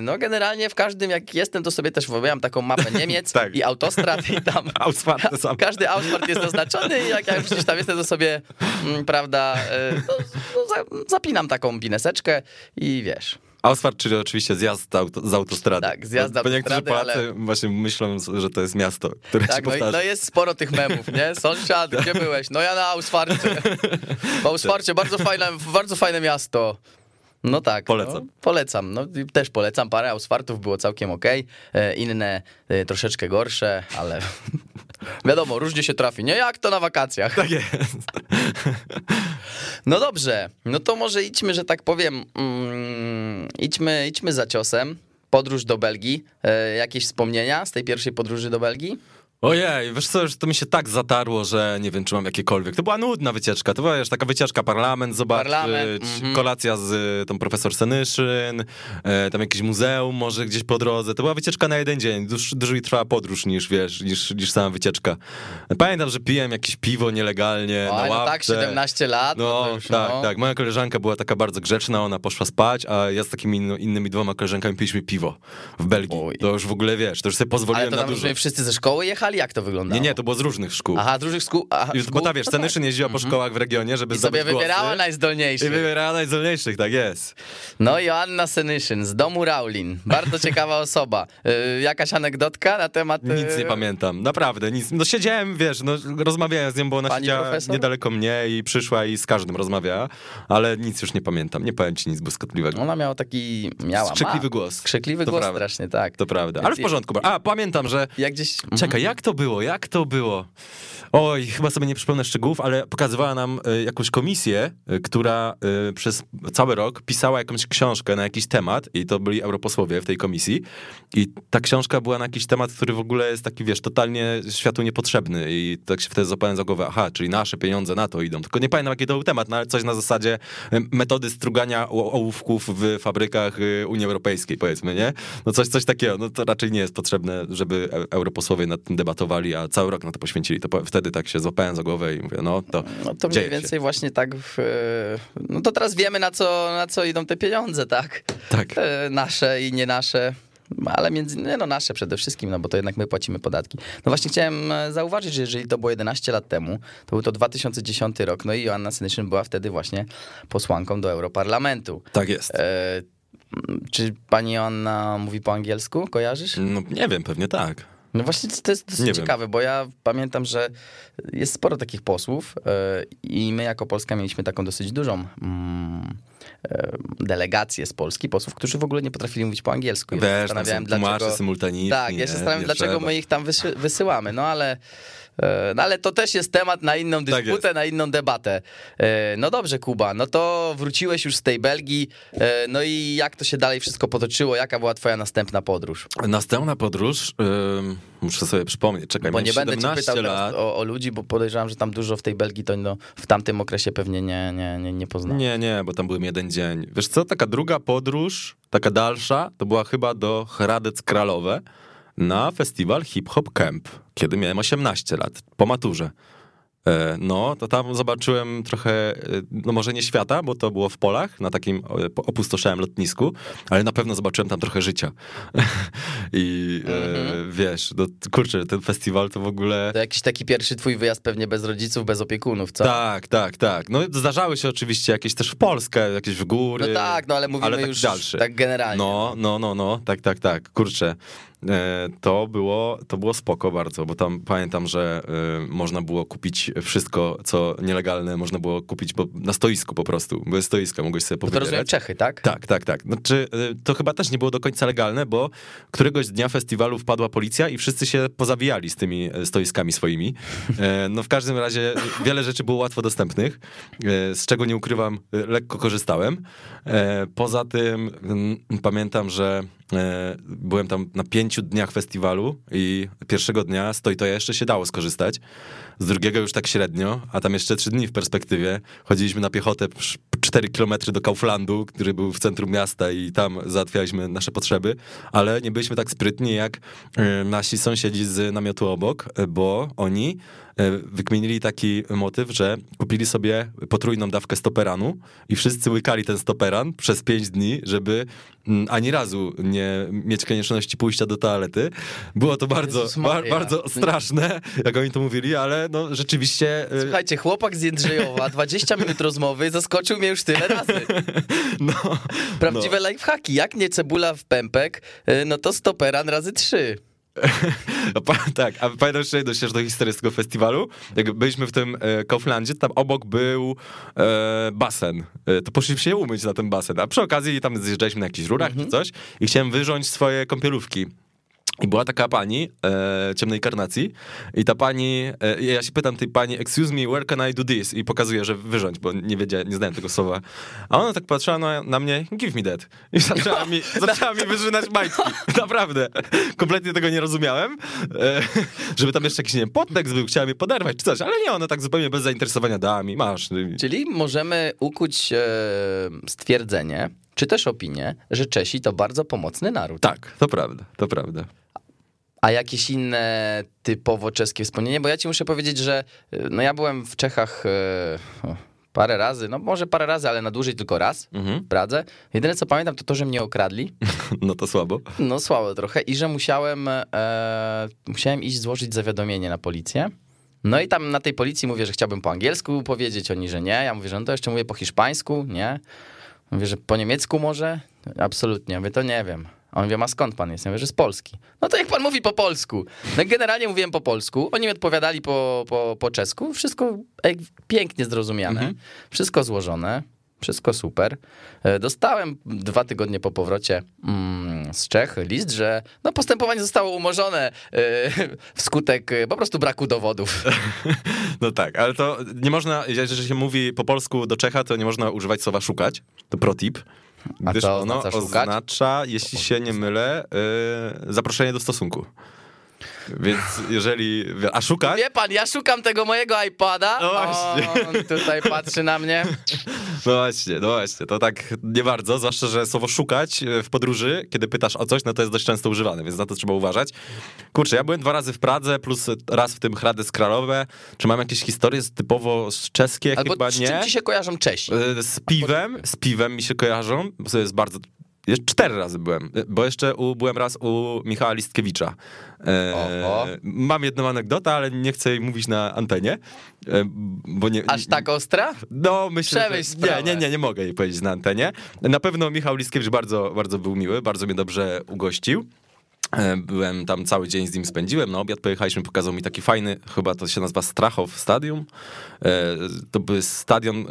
No generalnie w każdym, jak jestem, to sobie też wybrałem taką mapę Niemiec Tak. i autostrad i tam sam. każdy Ausfahrt jest zaznaczony i jak ja już gdzieś tam jestem, to sobie, mm, prawda, e, no, no, za- zapinam taką pineseczkę i wiesz. Ausfahrt, czyli oczywiście zjazd auto, z autostrady. Tak, zjazd z Bo niektórzy autostrady, Polacy ale- właśnie myślą, że to jest miasto, które się Tak, no, i- powtarza. no jest sporo tych memów, nie? Sąsiad, gdzie byłeś? No ja na Ausfarcie. W Ausfarcie, bardzo fajne, bardzo fajne miasto. No tak. Polecam. No, polecam. No, też polecam. Parę Ausfartów było całkiem okej. E, Inne e, troszeczkę gorsze, ale wiadomo, różnie się trafi. Nie jak to na wakacjach. Tak jest. No dobrze, no to może idźmy, że tak powiem, mm, idźmy, idźmy za ciosem. Podróż do Belgii. E, jakieś wspomnienia z tej pierwszej podróży do Belgii? Ojej, wiesz co, już to mi się tak zatarło, że nie wiem, czy mam jakiekolwiek. To była nudna wycieczka, to była już taka wycieczka, parlament zobaczyć, Parlament, mhm. kolacja z y, tą profesor Senyszyn, e, tam jakieś muzeum może gdzieś po drodze. To była wycieczka na jeden dzień, Dłuż, dłużej trwała podróż niż, wiesz, niż, niż sama wycieczka. Pamiętam, że piłem jakieś piwo nielegalnie Oj, na no tak, 17 lat. No, to już, tak, no. tak. Moja koleżanka była taka bardzo grzeczna, ona poszła spać, a ja z takimi innymi dwoma koleżankami piliśmy piwo w Belgii. Oj. To już w ogóle, wiesz, to już sobie Ale pozwoliłem to na dużo. wszyscy ze szkoły jechali? Jak to wyglądało? Nie, nie, to było z różnych szkół. Aha, z różnych szkół. Aha, szkół? bo ta wiesz, No tak. Senyszyn jeździła po szkołach w regionie, żeby I sobie wybierała głosy. I najzdolniejszych. wybierała najzdolniejszych, tak jest. No Joanna Senyszyn z domu Raulin. Bardzo ciekawa osoba. Y, jakaś anegdotka na temat... y, Nic nie pamiętam, naprawdę, nic. No siedziałem, wiesz, no rozmawiałem z nią, bo ona Pani siedziała profesor? niedaleko mnie i przyszła i z każdym rozmawiała, ale nic już nie pamiętam, nie powiem ci nic błyskotliwego. Ona miała taki... Miała, Skrzykliwy ma. głos. Skrzykliwy To głos prawda. strasznie, tak. To prawda, ale w porządku. A, pamiętam, że Jak gdzieś... Czekaj, jak to było? Jak to było? Oj, chyba sobie nie przypomnę szczegółów, ale pokazywała nam e, jakąś komisję, e, która e, przez cały rok pisała jakąś książkę na jakiś temat i to byli europosłowie w tej komisji i ta książka była na jakiś temat, który w ogóle jest taki, wiesz, totalnie światu niepotrzebny i tak się wtedy zapałem za głowę, aha, czyli nasze pieniądze na to idą. Tylko nie pamiętam, jaki to był temat, no ale coś na zasadzie metody strugania ołówków w fabrykach Unii Europejskiej, powiedzmy, nie? No coś, coś takiego, no to raczej nie jest potrzebne, żeby europosłowie nad tym debatowali, a cały rok na to poświęcili. To wtedy tak się złapałem za głowę i mówię, no to, No to mniej się. więcej właśnie tak. W, e, no to teraz wiemy, na co, na co idą te pieniądze, tak? Tak. E, Nasze i nie nasze. Ale między, nie no nasze przede wszystkim, no bo to jednak my płacimy podatki. No właśnie chciałem e, zauważyć, że jeżeli to było 11 lat temu, to był to 2010 rok, no i Joanna Senyszyn była wtedy właśnie posłanką do Europarlamentu. Tak jest. E, czy pani Joanna mówi po angielsku? Kojarzysz? No nie wiem, pewnie tak. No właśnie to jest dosyć wiem. ciekawe, bo ja pamiętam, że jest sporo takich posłów e, i my jako Polska mieliśmy taką dosyć dużą mm, e, delegację z Polski, posłów, którzy w ogóle nie potrafili mówić po angielsku. Ja się Wiesz, zastanawiałem, symultaniczni. Tak, ja się zastanawiam, dlaczego my ich tam wysy- wysyłamy, no ale... e, No ale to też jest temat na inną Tak dysputę, jest. na inną debatę. E, No dobrze, Kuba, no to wróciłeś już z tej Belgii. e, No i jak to się dalej wszystko potoczyło? Jaka była twoja następna podróż? Następna podróż. ym, Muszę sobie przypomnieć, czekaj, Bo nie będę cię 17 pytał lat. o, o ludzi, bo podejrzewam, że tam dużo w tej Belgii to no, w tamtym okresie pewnie nie, nie, nie, nie poznałem. Nie, nie, bo tam byłem jeden dzień. Wiesz co, taka druga podróż, taka dalsza, to była chyba do Hradec Kralowe na festiwal Hip Hop Camp, kiedy miałem 18 lat, po maturze. E, No, to tam zobaczyłem trochę, e, no może nie świata, bo to było w polach, na takim opustoszałym lotnisku, ale na pewno zobaczyłem tam trochę życia. I e, wiesz, no kurczę, ten festiwal to w ogóle... To jakiś taki pierwszy twój wyjazd pewnie bez rodziców, bez opiekunów, co? Tak, tak, tak. No zdarzały się oczywiście jakieś też w Polskę, jakieś w góry. No tak, no ale mówimy ale tak już dalszy. tak generalnie. No, no, no, no, tak, tak, tak. Kurczę. E, To było, to było spoko bardzo, bo tam pamiętam, że e, można było kupić wszystko, co nielegalne, można było kupić na stoisku po prostu. Były stoiska, mogłeś sobie Bo to rozumiem. Czechy, tak? Tak, tak, tak. Znaczy, to chyba też nie było do końca legalne, bo któregoś dnia festiwalu wpadła policja i wszyscy się pozawijali z tymi stoiskami swoimi. No w każdym razie wiele rzeczy było łatwo dostępnych, z czego nie ukrywam, lekko korzystałem. Poza tym mm, pamiętam, że byłem tam na pięciu dniach festiwalu i pierwszego dnia stoi to jeszcze się dało skorzystać. Z drugiego już tak średnio, a tam jeszcze trzy dni w perspektywie. Chodziliśmy na piechotę sz- 4 kilometry do Kauflandu, który był w centrum miasta i tam załatwialiśmy nasze potrzeby, ale nie byliśmy tak sprytni jak e, nasi sąsiedzi z namiotu obok, e, bo oni e, wykminili taki motyw, że kupili sobie potrójną dawkę stoperanu i wszyscy łykali ten stoperan przez 5 dni, żeby mm, ani razu nie mieć konieczności pójścia do toalety. Było to bardzo, Jezus ba, Maria. bardzo straszne, jak oni to mówili, ale no rzeczywiście... e, Słuchajcie, chłopak z Jędrzejowa, 20 minut rozmowy, zaskoczył mnie już tyle razy. no, Prawdziwe lifehacki. Jak nie cebula w pępek, y, no to stoperan razy trzy. Pa, tak, a pamiętam jeszcze jedną śmieszną historię z tego festiwalu. Jak byliśmy w tym e, Kauflandzie, tam obok był e, basen. E, to poszliśmy się umyć na ten basen, a przy okazji tam zjeżdżaliśmy na jakichś rurach czy coś i chciałem wyrząć swoje kąpielówki. I była taka pani e, ciemnej karnacji i ta pani, e, ja się pytam tej pani, excuse me, where can I do this? I pokazuję, że wyrządź, bo nie wiedziałem, nie znałem tego słowa. A ona tak patrzyła na, na mnie, give me that. I zaczęła mi, zaczęła mi wyrzynać majtki. Naprawdę. Kompletnie tego nie rozumiałem. E, żeby tam jeszcze jakiś, nie wiem, podtekst był, chciała mnie poderwać czy coś, ale nie, ona tak zupełnie bez zainteresowania dała mi, masz. Czyli możemy ukuć e, stwierdzenie, czy też opinię, że Czesi to bardzo pomocny naród. Tak, to prawda, to prawda. A jakieś inne typowo czeskie wspomnienie? Bo ja ci muszę powiedzieć, że y, no ja byłem w Czechach o, parę razy, no może parę razy, ale na dłużej tylko raz Mhm. w Pradze. Jedyne co pamiętam to to, że mnie okradli. No to słabo. No słabo trochę i że musiałem, e, musiałem iść złożyć zawiadomienie na policję. No i tam na tej policji mówię, że chciałbym po angielsku powiedzieć, oni, że nie. Ja mówię, że no to jeszcze mówię po hiszpańsku, nie. Mówię, że po niemiecku może? Absolutnie. Mówię, to nie wiem. A on mówi, a skąd pan jest? Ja mówię, że z Polski. No to jak pan mówi po polsku? No generalnie mówiłem po polsku, oni mi odpowiadali po, po, po czesku, wszystko e, pięknie zrozumiane, wszystko złożone, wszystko super. E, Dostałem dwa tygodnie po powrocie mm, z Czech list, że no, postępowanie zostało umorzone e, wskutek e, po prostu braku dowodów. No tak, ale to nie można, jeżeli się mówi po polsku do Czecha, to nie można używać słowa szukać. To protip. A Gdyż co ono oznacza szukać? oznacza, jeśli się nie mylę, yy, zaproszenie do stosunku. Więc jeżeli. A szukać? Wie pan, ja szukam tego mojego iPada. No właśnie. On tutaj patrzy na mnie. No właśnie, no właśnie. To tak nie bardzo, zwłaszcza, że słowo szukać e, w podróży, kiedy pytasz o coś, no to jest dość często używane, więc na to trzeba uważać. Kurczę, ja byłem dwa razy w Pradze, plus raz w tym Hradec Kralowe. Czy mam jakieś historie z- typowo z czeskie? Albo Chyba z nie. czym ci się kojarzą Czesi? E, Z piwem, z piwem mi się kojarzą, bo to jest bardzo... Jeszcze cztery razy byłem, e, bo jeszcze u, byłem raz u Michała Listkiewicza. E, mam jedną anegdotę, ale nie chcę jej mówić na antenie, e, bo nie... Aż tak ostra? No, myślę, Przemyśl że... Nie, sprawę. nie, nie, nie mogę jej powiedzieć na antenie. Na pewno Michał Listkiewicz bardzo, bardzo był miły, bardzo mnie dobrze ugościł. E, Byłem tam cały dzień z nim spędziłem. Na obiad pojechaliśmy, pokazał mi taki fajny, chyba to się nazywa Strachow Stadium. E, To był stadion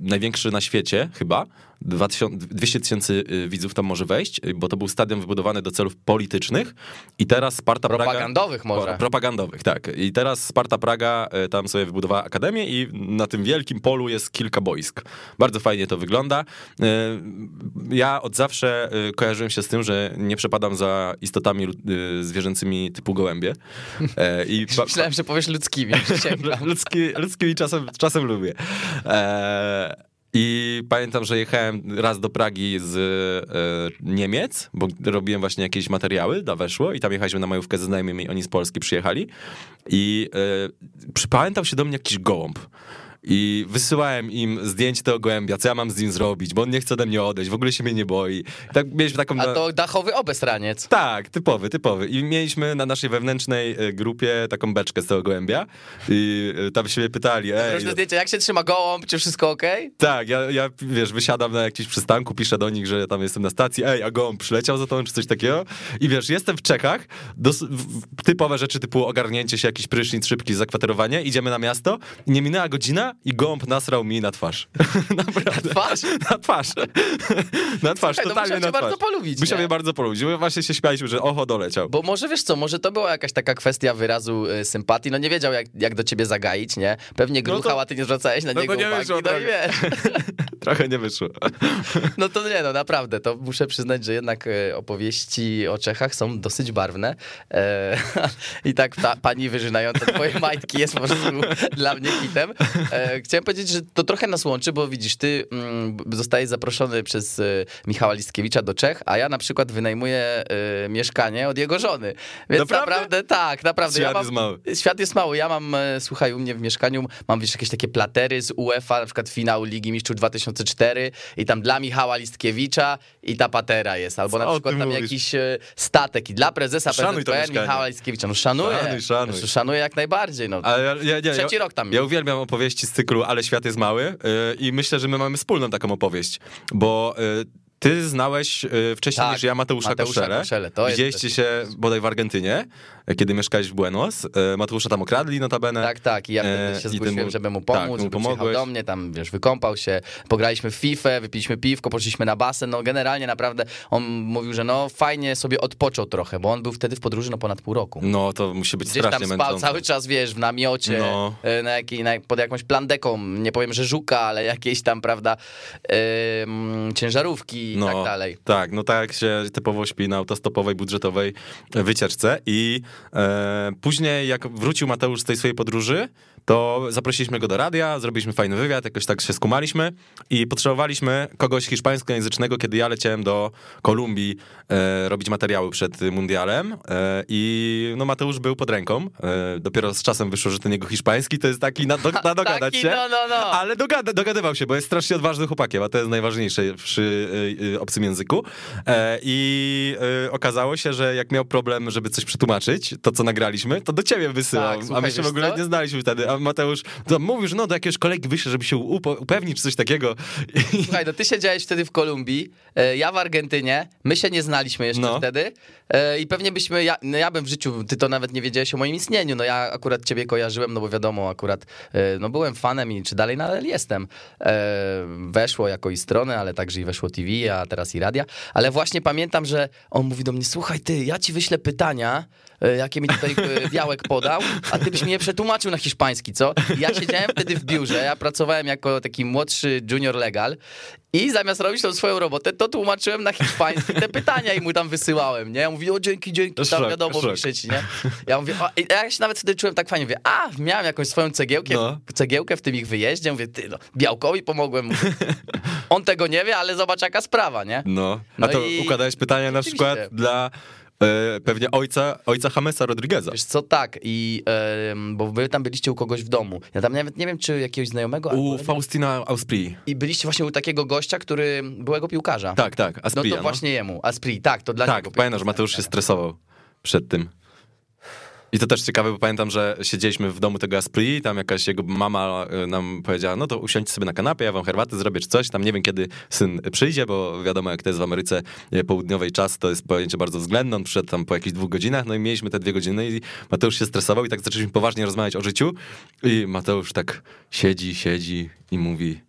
największy na świecie, chyba. 2000 200 tysięcy e, widzów tam może wejść, e, bo to był stadion wybudowany do celów politycznych i teraz Sparta Praga... Propagandowych może. Pro- Propagandowych, tak. I teraz Sparta Praga e, tam sobie wybudowała akademię i na tym wielkim polu jest kilka boisk. Bardzo fajnie to wygląda. Ja od zawsze kojarzyłem się z tym, że nie przepadam za istotami y, zwierzęcymi typu gołębie. I Myślałem, że powiesz ludzkimi. Ludzki, ludzkimi czasem, czasem lubię. E, I pamiętam, że jechałem raz do Pragi z e, Niemiec, bo robiłem właśnie jakieś materiały dla Weszło i tam jechaliśmy na majówkę ze znajomymi, oni z Polski przyjechali i e, przypamiętał się do mnie jakiś gołąb. I wysyłałem im zdjęcie tego gołębia, co ja mam z nim zrobić, bo on nie chce ode mnie odejść, w ogóle się mnie nie boi. Tak mieliśmy taką... A to dachowy obesraniec. Tak, typowy, typowy. I mieliśmy na naszej wewnętrznej e, grupie taką beczkę z tego gołębia i e, tam się mnie pytali, ej, Różne zdjęcia, jak się trzyma gołąb, czy wszystko okej? tak, ja, ja, wiesz, wysiadam na jakimś przystanku, piszę do nich, że tam jestem na stacji, ej, a gołąb przyleciał za tą, czy coś takiego. I wiesz, jestem w Czechach, dos- typowe rzeczy typu ogarnięcie się, jakiś prysznic, szybki, zakwaterowanie, idziemy na miasto i nie minęła godzina i gołąb nasrał mi na twarz. Naprawdę. Na twarz? Na twarz. na twarz, Słuchaj, no totalnie musiał na twarz. bardzo polubić, Musiał nie? mnie bardzo polubić. My właśnie się śmialiśmy, że oho, doleciał. Bo może wiesz co, może to była jakaś taka kwestia wyrazu y, sympatii, no nie wiedział jak, jak do ciebie zagaić, nie? Pewnie No to- gruchał, a ty nie zwracałeś na no niego nie uwagi, wyszło no i trochę. wiesz. Trochę nie wyszło. No to nie, no naprawdę, to muszę przyznać, że jednak e, opowieści o Czechach są dosyć barwne. E, I tak ta pani wyżynająca twoje majtki jest po prostu dla mnie hitem. E, chciałem powiedzieć, że to trochę nas łączy, bo widzisz, ty mm, zostajesz zaproszony przez e, Michała Listkiewicza do Czech, a ja na przykład wynajmuję e, mieszkanie od jego żony. Więc Naprawdę? naprawdę, tak, naprawdę. Świat ja mam, jest mały. Świat jest mały. Ja mam, e, słuchaj, u mnie w mieszkaniu mam wiesz, jakieś takie platery z UEFA, na przykład finał Ligi Mistrzów 2004 i tam dla Michała Listkiewicza i ta patera jest. Albo Co na przykład tam mówisz? jakiś e, statek i dla prezesa Szanuj PZPN. Michała Listkiewicza. No szanuję. Szanuj, szanuj. No, Szanuję jak najbardziej. No. Ale ja, ja, ja, Trzeci rok tam Ja uwielbiam opowieści cyklu Ale świat jest mały yy, i myślę, że my mamy wspólną taką opowieść, bo yy, ty znałeś yy, wcześniej Tak, niż ja Mateusza, Mateusza Koszele. Koszele, to Widzieliście się bodaj w Argentynie, kiedy mieszkałeś w Buenos. Yy, Mateusza tam okradli notabene. Tak, tak. I ja E, się zgłosiłem, mu- żeby mu tak, pomóc, mu żeby pomogłeś. do mnie, tam, wiesz, wykąpał się, pograliśmy w FIFA, wypiliśmy piwko, poszliśmy na basen, no generalnie naprawdę on mówił, że no fajnie sobie odpoczął trochę, bo on był wtedy w podróży no ponad pół roku. No to musi być Gdzieś tam strasznie spał męczące. cały czas, wiesz, w namiocie, No. na jakiej, na, pod jakąś plandeką, nie powiem, że żuka, ale jakieś tam, prawda, em, ciężarówki i No, tak dalej. Tak, no tak jak się typowo śpi na autostopowej, budżetowej wycieczce i e, później jak wrócił Mateusz z tej swojej podróży, to zaprosiliśmy go do radia, zrobiliśmy fajny wywiad, jakoś tak się skumaliśmy i potrzebowaliśmy kogoś hiszpańskojęzycznego, kiedy ja leciałem do Kolumbii e, robić materiały przed mundialem e, i no Mateusz był pod ręką. E, dopiero z czasem wyszło, że ten jego hiszpański to jest taki na, do, na dogadać Taki, się. no, no, no. Ale dogada, dogadywał się, bo jest strasznie odważnym chłopakiem, a to jest najważniejsze przy y, obcym języku. E, I y, okazało się, że jak miał problem, żeby coś przetłumaczyć, to co nagraliśmy, to do ciebie wysyłał. Tak, a my się w ogóle co? nie znaliśmy wtedy. A Mateusz to mówił, że no do jakiegoś kolegi wyślę, żeby się upewnić, czy coś takiego. Słuchaj, no ty siedziałeś wtedy w Kolumbii, e, ja w Argentynie, my się nie znaliśmy jeszcze No. wtedy e, i pewnie byśmy, ja, no ja bym w życiu, ty to nawet nie wiedziałeś o moim istnieniu, no ja akurat ciebie kojarzyłem, no bo wiadomo, akurat no byłem fanem i czy dalej nadal jestem. E, Weszło jako i strony, ale także i weszło TV, a teraz i radia, ale właśnie pamiętam, że on mówi do mnie, słuchaj ty, ja ci wyślę pytania, jakie mi tutaj e, Białek podał, a ty byś mi je przetłumaczył na hiszpański, co? Ja siedziałem wtedy w biurze, ja pracowałem jako taki młodszy junior legal i zamiast robić tą swoją robotę, to tłumaczyłem na hiszpański te pytania i mu tam wysyłałem, nie? Ja mówię, o dzięki, dzięki, tam wiadomo, szok. piszę ci, nie? Ja mówię, o, ja się nawet wtedy czułem tak fajnie, mówię, a, miałem jakąś swoją cegiełkę, No. cegiełkę w tym ich wyjeździe, mówię, ty, no, Białkowi pomogłem, mówię, on tego nie wie, ale zobacz jaka sprawa, nie? no. A No to i- układałeś pytania na przykład dla e, pewnie ojca, ojca Jamesa Rodrigueza. Wiesz co, tak, i bo wy tam byliście u kogoś w domu. Ja tam nawet nie wiem, czy jakiegoś znajomego. U albo- Faustina Auspri. I byliście właśnie u takiego gościa, który byłego piłkarza. Tak, tak, No Aspria. to właśnie jemu. Aspri, tak, to dla Tak, niego. pamiętam, że Mateusz się stresował przed tym. I to też ciekawe, bo pamiętam, że siedzieliśmy w domu tego Aspri, tam jakaś jego mama y, nam powiedziała, no to usiądźcie sobie na kanapie, ja wam herbatę zrobię czy coś, tam nie wiem kiedy syn przyjdzie, bo wiadomo jak to jest w Ameryce y, Południowej czas, to jest pojęcie bardzo względne, on przyszedł tam po jakichś dwóch godzinach, no i mieliśmy te dwie godziny i Mateusz się stresował i tak zaczęliśmy poważnie rozmawiać o życiu i Mateusz tak siedzi, siedzi i mówi,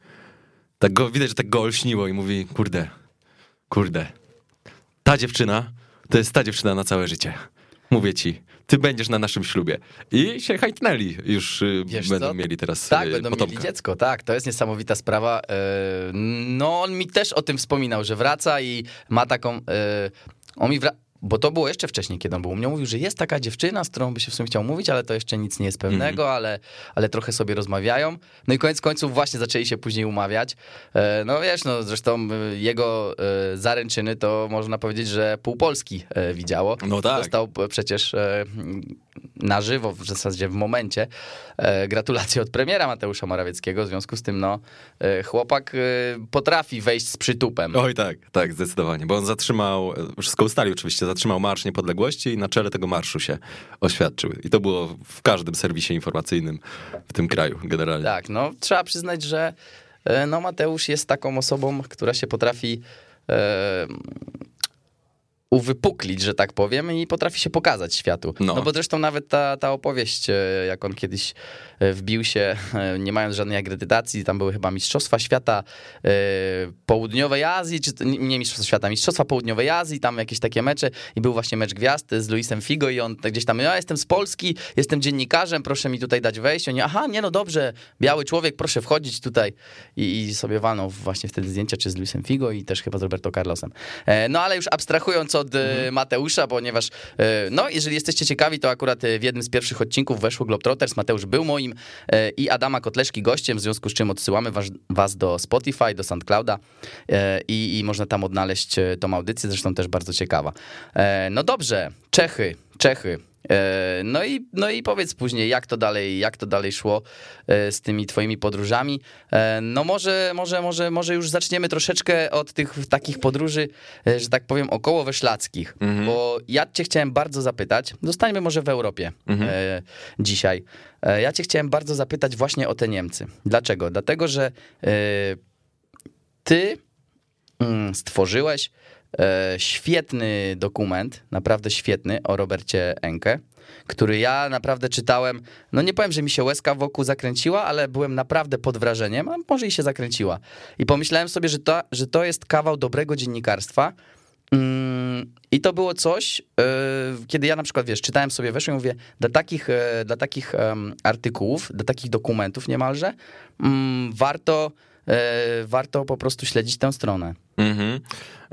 tak go, widać, że tak go olśniło i mówi, kurde, kurde, ta dziewczyna to jest ta dziewczyna na całe życie. Mówię ci, ty będziesz na naszym ślubie. I się hajtnęli, już y, Wiesz będą co? mieli teraz Tak, y, będą potomka. mieli dziecko, tak, to jest niesamowita sprawa. E, No, on mi też o tym wspominał, że wraca i ma taką. e, On mi wra... bo to było jeszcze wcześniej, kiedy on był u mnie. Mówił, że jest taka dziewczyna, z którą by się w sumie chciał mówić, ale to jeszcze nic nie jest pewnego, mm. ale, ale trochę sobie rozmawiają. No i koniec końców właśnie zaczęli się później umawiać. E, no wiesz, no zresztą e, jego e, zaręczyny to można powiedzieć, że pół Polski widziało. No tak. Dostał przecież na żywo, w zasadzie w momencie, gratulacje od premiera Mateusza Morawieckiego. W związku z tym, no, chłopak potrafi wejść z przytupem. Oj tak, tak, zdecydowanie, bo on zatrzymał, wszystko ustalił oczywiście, zatrzymał Marsz Niepodległości i na czele tego marszu się oświadczył. I to było w każdym serwisie informacyjnym w tym kraju generalnie. Tak, no trzeba przyznać, że e, no, Mateusz jest taką osobą, która się potrafi e, uwypuklić, że tak powiem, i potrafi się pokazać światu. No, no bo zresztą nawet ta, ta opowieść, e, jak on kiedyś e, wbił się, e, nie mając żadnej akredytacji, tam były chyba Mistrzostwa Świata Południowej Azji, czy nie Mistrzostwa Świata, Mistrzostwa Południowej Azji, tam jakieś takie mecze i był właśnie mecz gwiazd z Luisem Figo i on gdzieś tam, ja jestem z Polski, jestem dziennikarzem, proszę mi tutaj dać wejść. Oni, aha, nie no dobrze, biały człowiek, proszę wchodzić tutaj i, i sobie walną właśnie wtedy zdjęcia, czy z Luisem Figo i też chyba z Roberto Carlosem. No ale już abstrahując od od e, mhm. Mateusza, ponieważ e, no, jeżeli jesteście ciekawi, to akurat e, w jednym z pierwszych odcinków weszło Globetrotters. Mateusz był moim i Adama Kotleszki gościem, w związku z czym odsyłamy was, was do Spotify, do SoundClouda i, i można tam odnaleźć tą audycję, zresztą też bardzo ciekawa. No dobrze, Czechy, Czechy. E, no i, no i powiedz później, jak to dalej, jak to dalej szło e, z tymi twoimi podróżami. E, no może, może, może, może już zaczniemy troszeczkę od tych takich podróży, że tak powiem, około weszlackich, mhm. bo ja cię chciałem bardzo zapytać, zostańmy może w Europie mhm. dzisiaj. Ja cię chciałem bardzo zapytać właśnie o te Niemcy. Dlaczego? Dlatego, że ty mm, stworzyłeś świetny dokument, naprawdę świetny, o Robercie Enke, który ja naprawdę czytałem. No nie powiem, że mi się łezka wokół zakręciła, ale byłem naprawdę pod wrażeniem, a może i się zakręciła. I pomyślałem sobie, że to, że to jest kawał dobrego dziennikarstwa. Mm, I to było coś, e, kiedy ja na przykład, wiesz, czytałem sobie, weszłem i mówię, dla takich, e, dla takich artykułów, dla takich dokumentów niemalże, mm, warto, warto po prostu śledzić tę stronę. Mhm.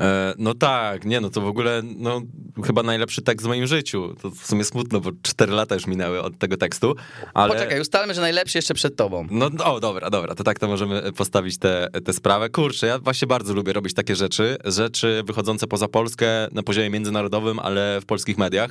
E, no tak, nie, no to w ogóle no, chyba najlepszy tekst w moim życiu. To w sumie smutno, bo 4 lata już minęły od tego tekstu, ale... Poczekaj, ustalmy, że najlepszy jeszcze przed tobą. No, o, dobra, dobra, to tak to możemy postawić tę sprawę. Kurczę, ja właśnie bardzo lubię robić takie rzeczy, rzeczy wychodzące poza Polskę na poziomie międzynarodowym, ale w polskich mediach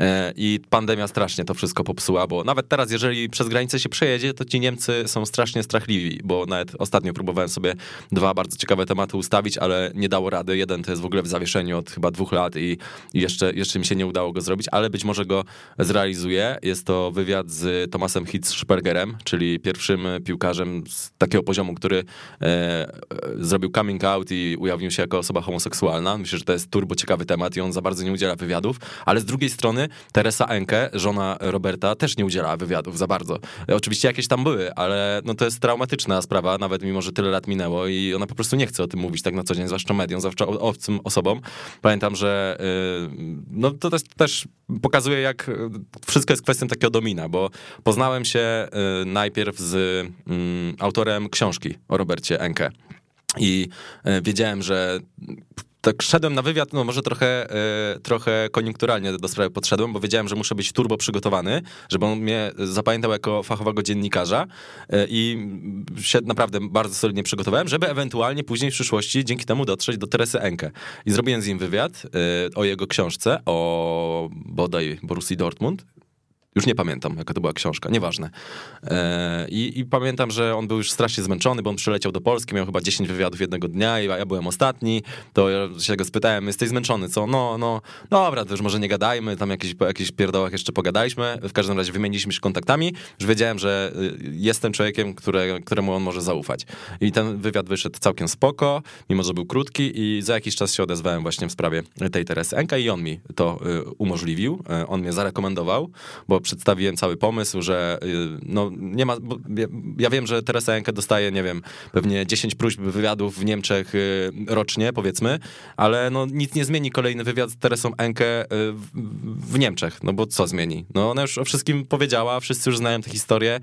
e, i pandemia strasznie to wszystko popsuła, bo nawet teraz, jeżeli przez granicę się przejedzie, to ci Niemcy są strasznie strachliwi, bo nawet ostatnio próbowałem sobie dwa bardzo ciekawe tematy ustawić, ale nie dało rady. Jeden to jest w ogóle w zawieszeniu od chyba dwóch lat i, jeszcze, jeszcze mi się nie udało go zrobić, ale być może go zrealizuję. Jest to wywiad z Tomasem Hitzspergerem, czyli pierwszym piłkarzem z takiego poziomu, który e, e, zrobił coming out i ujawnił się jako osoba homoseksualna. Myślę, że to jest turbo ciekawy temat i on za bardzo nie udziela wywiadów, ale z drugiej strony Teresa Enke, żona Roberta, też nie udziela wywiadów za bardzo. Oczywiście jakieś tam były, ale no to jest traumatyczna sprawa, nawet mimo, że tyle lat minęło i ona po prostu nie chce o tym mówić tak na co dzień, zwłaszcza mediom, zwłaszcza obcym osobom. Pamiętam, że y, no to też, też pokazuje, jak wszystko jest kwestią takiego domina, bo poznałem się y, najpierw z mm, autorem książki o Robercie Enke. I y, wiedziałem, że tak szedłem na wywiad, no może trochę, e, trochę koniunkturalnie do sprawy podszedłem, bo wiedziałem, że muszę być turbo przygotowany, żeby on mnie zapamiętał jako fachowego dziennikarza e, i się naprawdę bardzo solidnie przygotowałem, żeby ewentualnie później w przyszłości dzięki temu dotrzeć do Teresy Enke. I zrobiłem z nim wywiad e, o jego książce, o bodaj Borussii Dortmund, już nie pamiętam, jaka to była książka, nieważne. E, i, I, pamiętam, że on był już strasznie zmęczony, bo on przyleciał do Polski, miał chyba 10 wywiadów jednego dnia i ja byłem ostatni. To ja się go spytałem, jesteś zmęczony, co? No, no, dobra, to już może nie gadajmy, tam jakieś, po jakichś pierdołach jeszcze pogadaliśmy. W każdym razie wymieniliśmy się kontaktami, już wiedziałem, że y, jestem człowiekiem, które, któremu on może zaufać. I ten wywiad wyszedł całkiem spoko, mimo że był krótki i za jakiś czas się odezwałem właśnie w sprawie tej Teresy Enka i on mi to y, umożliwił, y, on mnie zarekomendował, bo przedstawiłem cały pomysł, że y, no nie ma, ja- wiem, że Teresa Enke dostaje, nie wiem, pewnie 10 próśb wywiadów w Niemczech y, rocznie, powiedzmy, ale no nic nie zmieni kolejny wywiad z Teresą Enke y, w, Niemczech, no bo co zmieni? No ona już o wszystkim powiedziała, wszyscy już znają tę historię,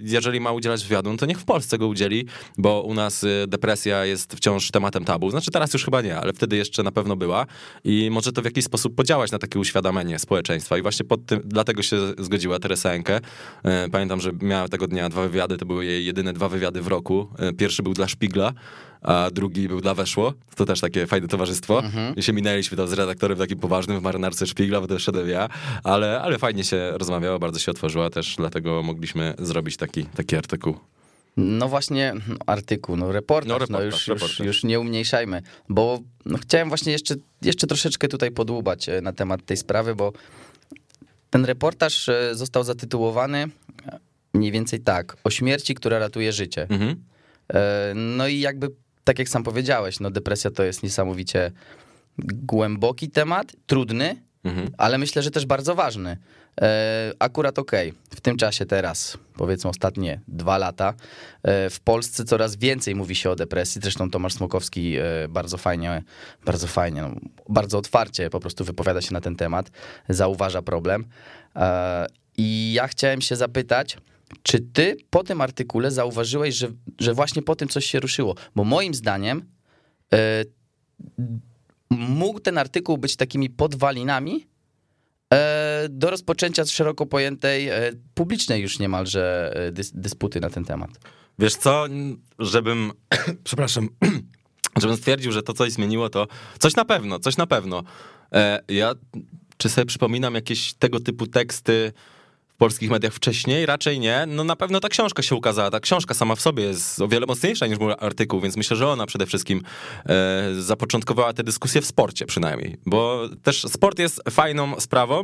jeżeli ma udzielać wywiadu, no to niech w Polsce go udzieli, bo u nas depresja jest wciąż tematem tabu, znaczy teraz już chyba nie, ale wtedy jeszcze na pewno była i może to w jakiś sposób podziałać na takie uświadamianie społeczeństwa. I właśnie pod tym, dlatego się zgodziła Teresa Enke. E, Pamiętam, że miała tego dnia dwa wywiady, to były jej jedyne dwa wywiady w roku. E, Pierwszy był dla Szpigla, a drugi był dla Weszło. To też takie fajne towarzystwo. I się minęliśmy tam z redaktorem takim poważnym w marynarce Szpigla, bo to szedłem ja, ale, ale fajnie się rozmawiała, bardzo się otworzyła też, dlatego mogliśmy zrobić taki, taki artykuł. No właśnie, no, artykuł, no reportaż, no, No, reportaż, już, reportaż. Już, już nie umniejszajmy, bo no, chciałem właśnie jeszcze, jeszcze troszeczkę tutaj podłubać e, na temat tej sprawy, bo ten reportaż e, został zatytułowany e, mniej więcej tak, o śmierci, która ratuje życie. Mhm. E, No i jakby, tak jak sam powiedziałeś, no depresja to jest niesamowicie głęboki temat, trudny, Mhm. ale myślę, że też bardzo ważny. E, Akurat okej, w tym czasie teraz, powiedzmy ostatnie dwa lata, e, w Polsce coraz więcej mówi się o depresji. Zresztą Tomasz Smokowski e, bardzo fajnie, bardzo fajnie, no, bardzo otwarcie po prostu wypowiada się na ten temat, zauważa problem. I ja chciałem się zapytać, czy ty po tym artykule zauważyłeś, że, że właśnie po tym coś się ruszyło? Bo moim zdaniem mógł ten artykuł być takimi podwalinami do rozpoczęcia szeroko pojętej, e, publicznej już niemalże e, dys, dysputy na ten temat. Wiesz co, żebym, przepraszam, żebym stwierdził, że to coś zmieniło, to coś na pewno, coś na pewno. E, ja, czy sobie przypominam jakieś tego typu teksty polskich mediach wcześniej? Raczej nie. No na pewno ta książka się ukazała. Ta książka sama w sobie jest o wiele mocniejsza niż mój artykuł, więc myślę, że ona przede wszystkim e, zapoczątkowała tę dyskusję w sporcie przynajmniej, bo też sport jest fajną sprawą.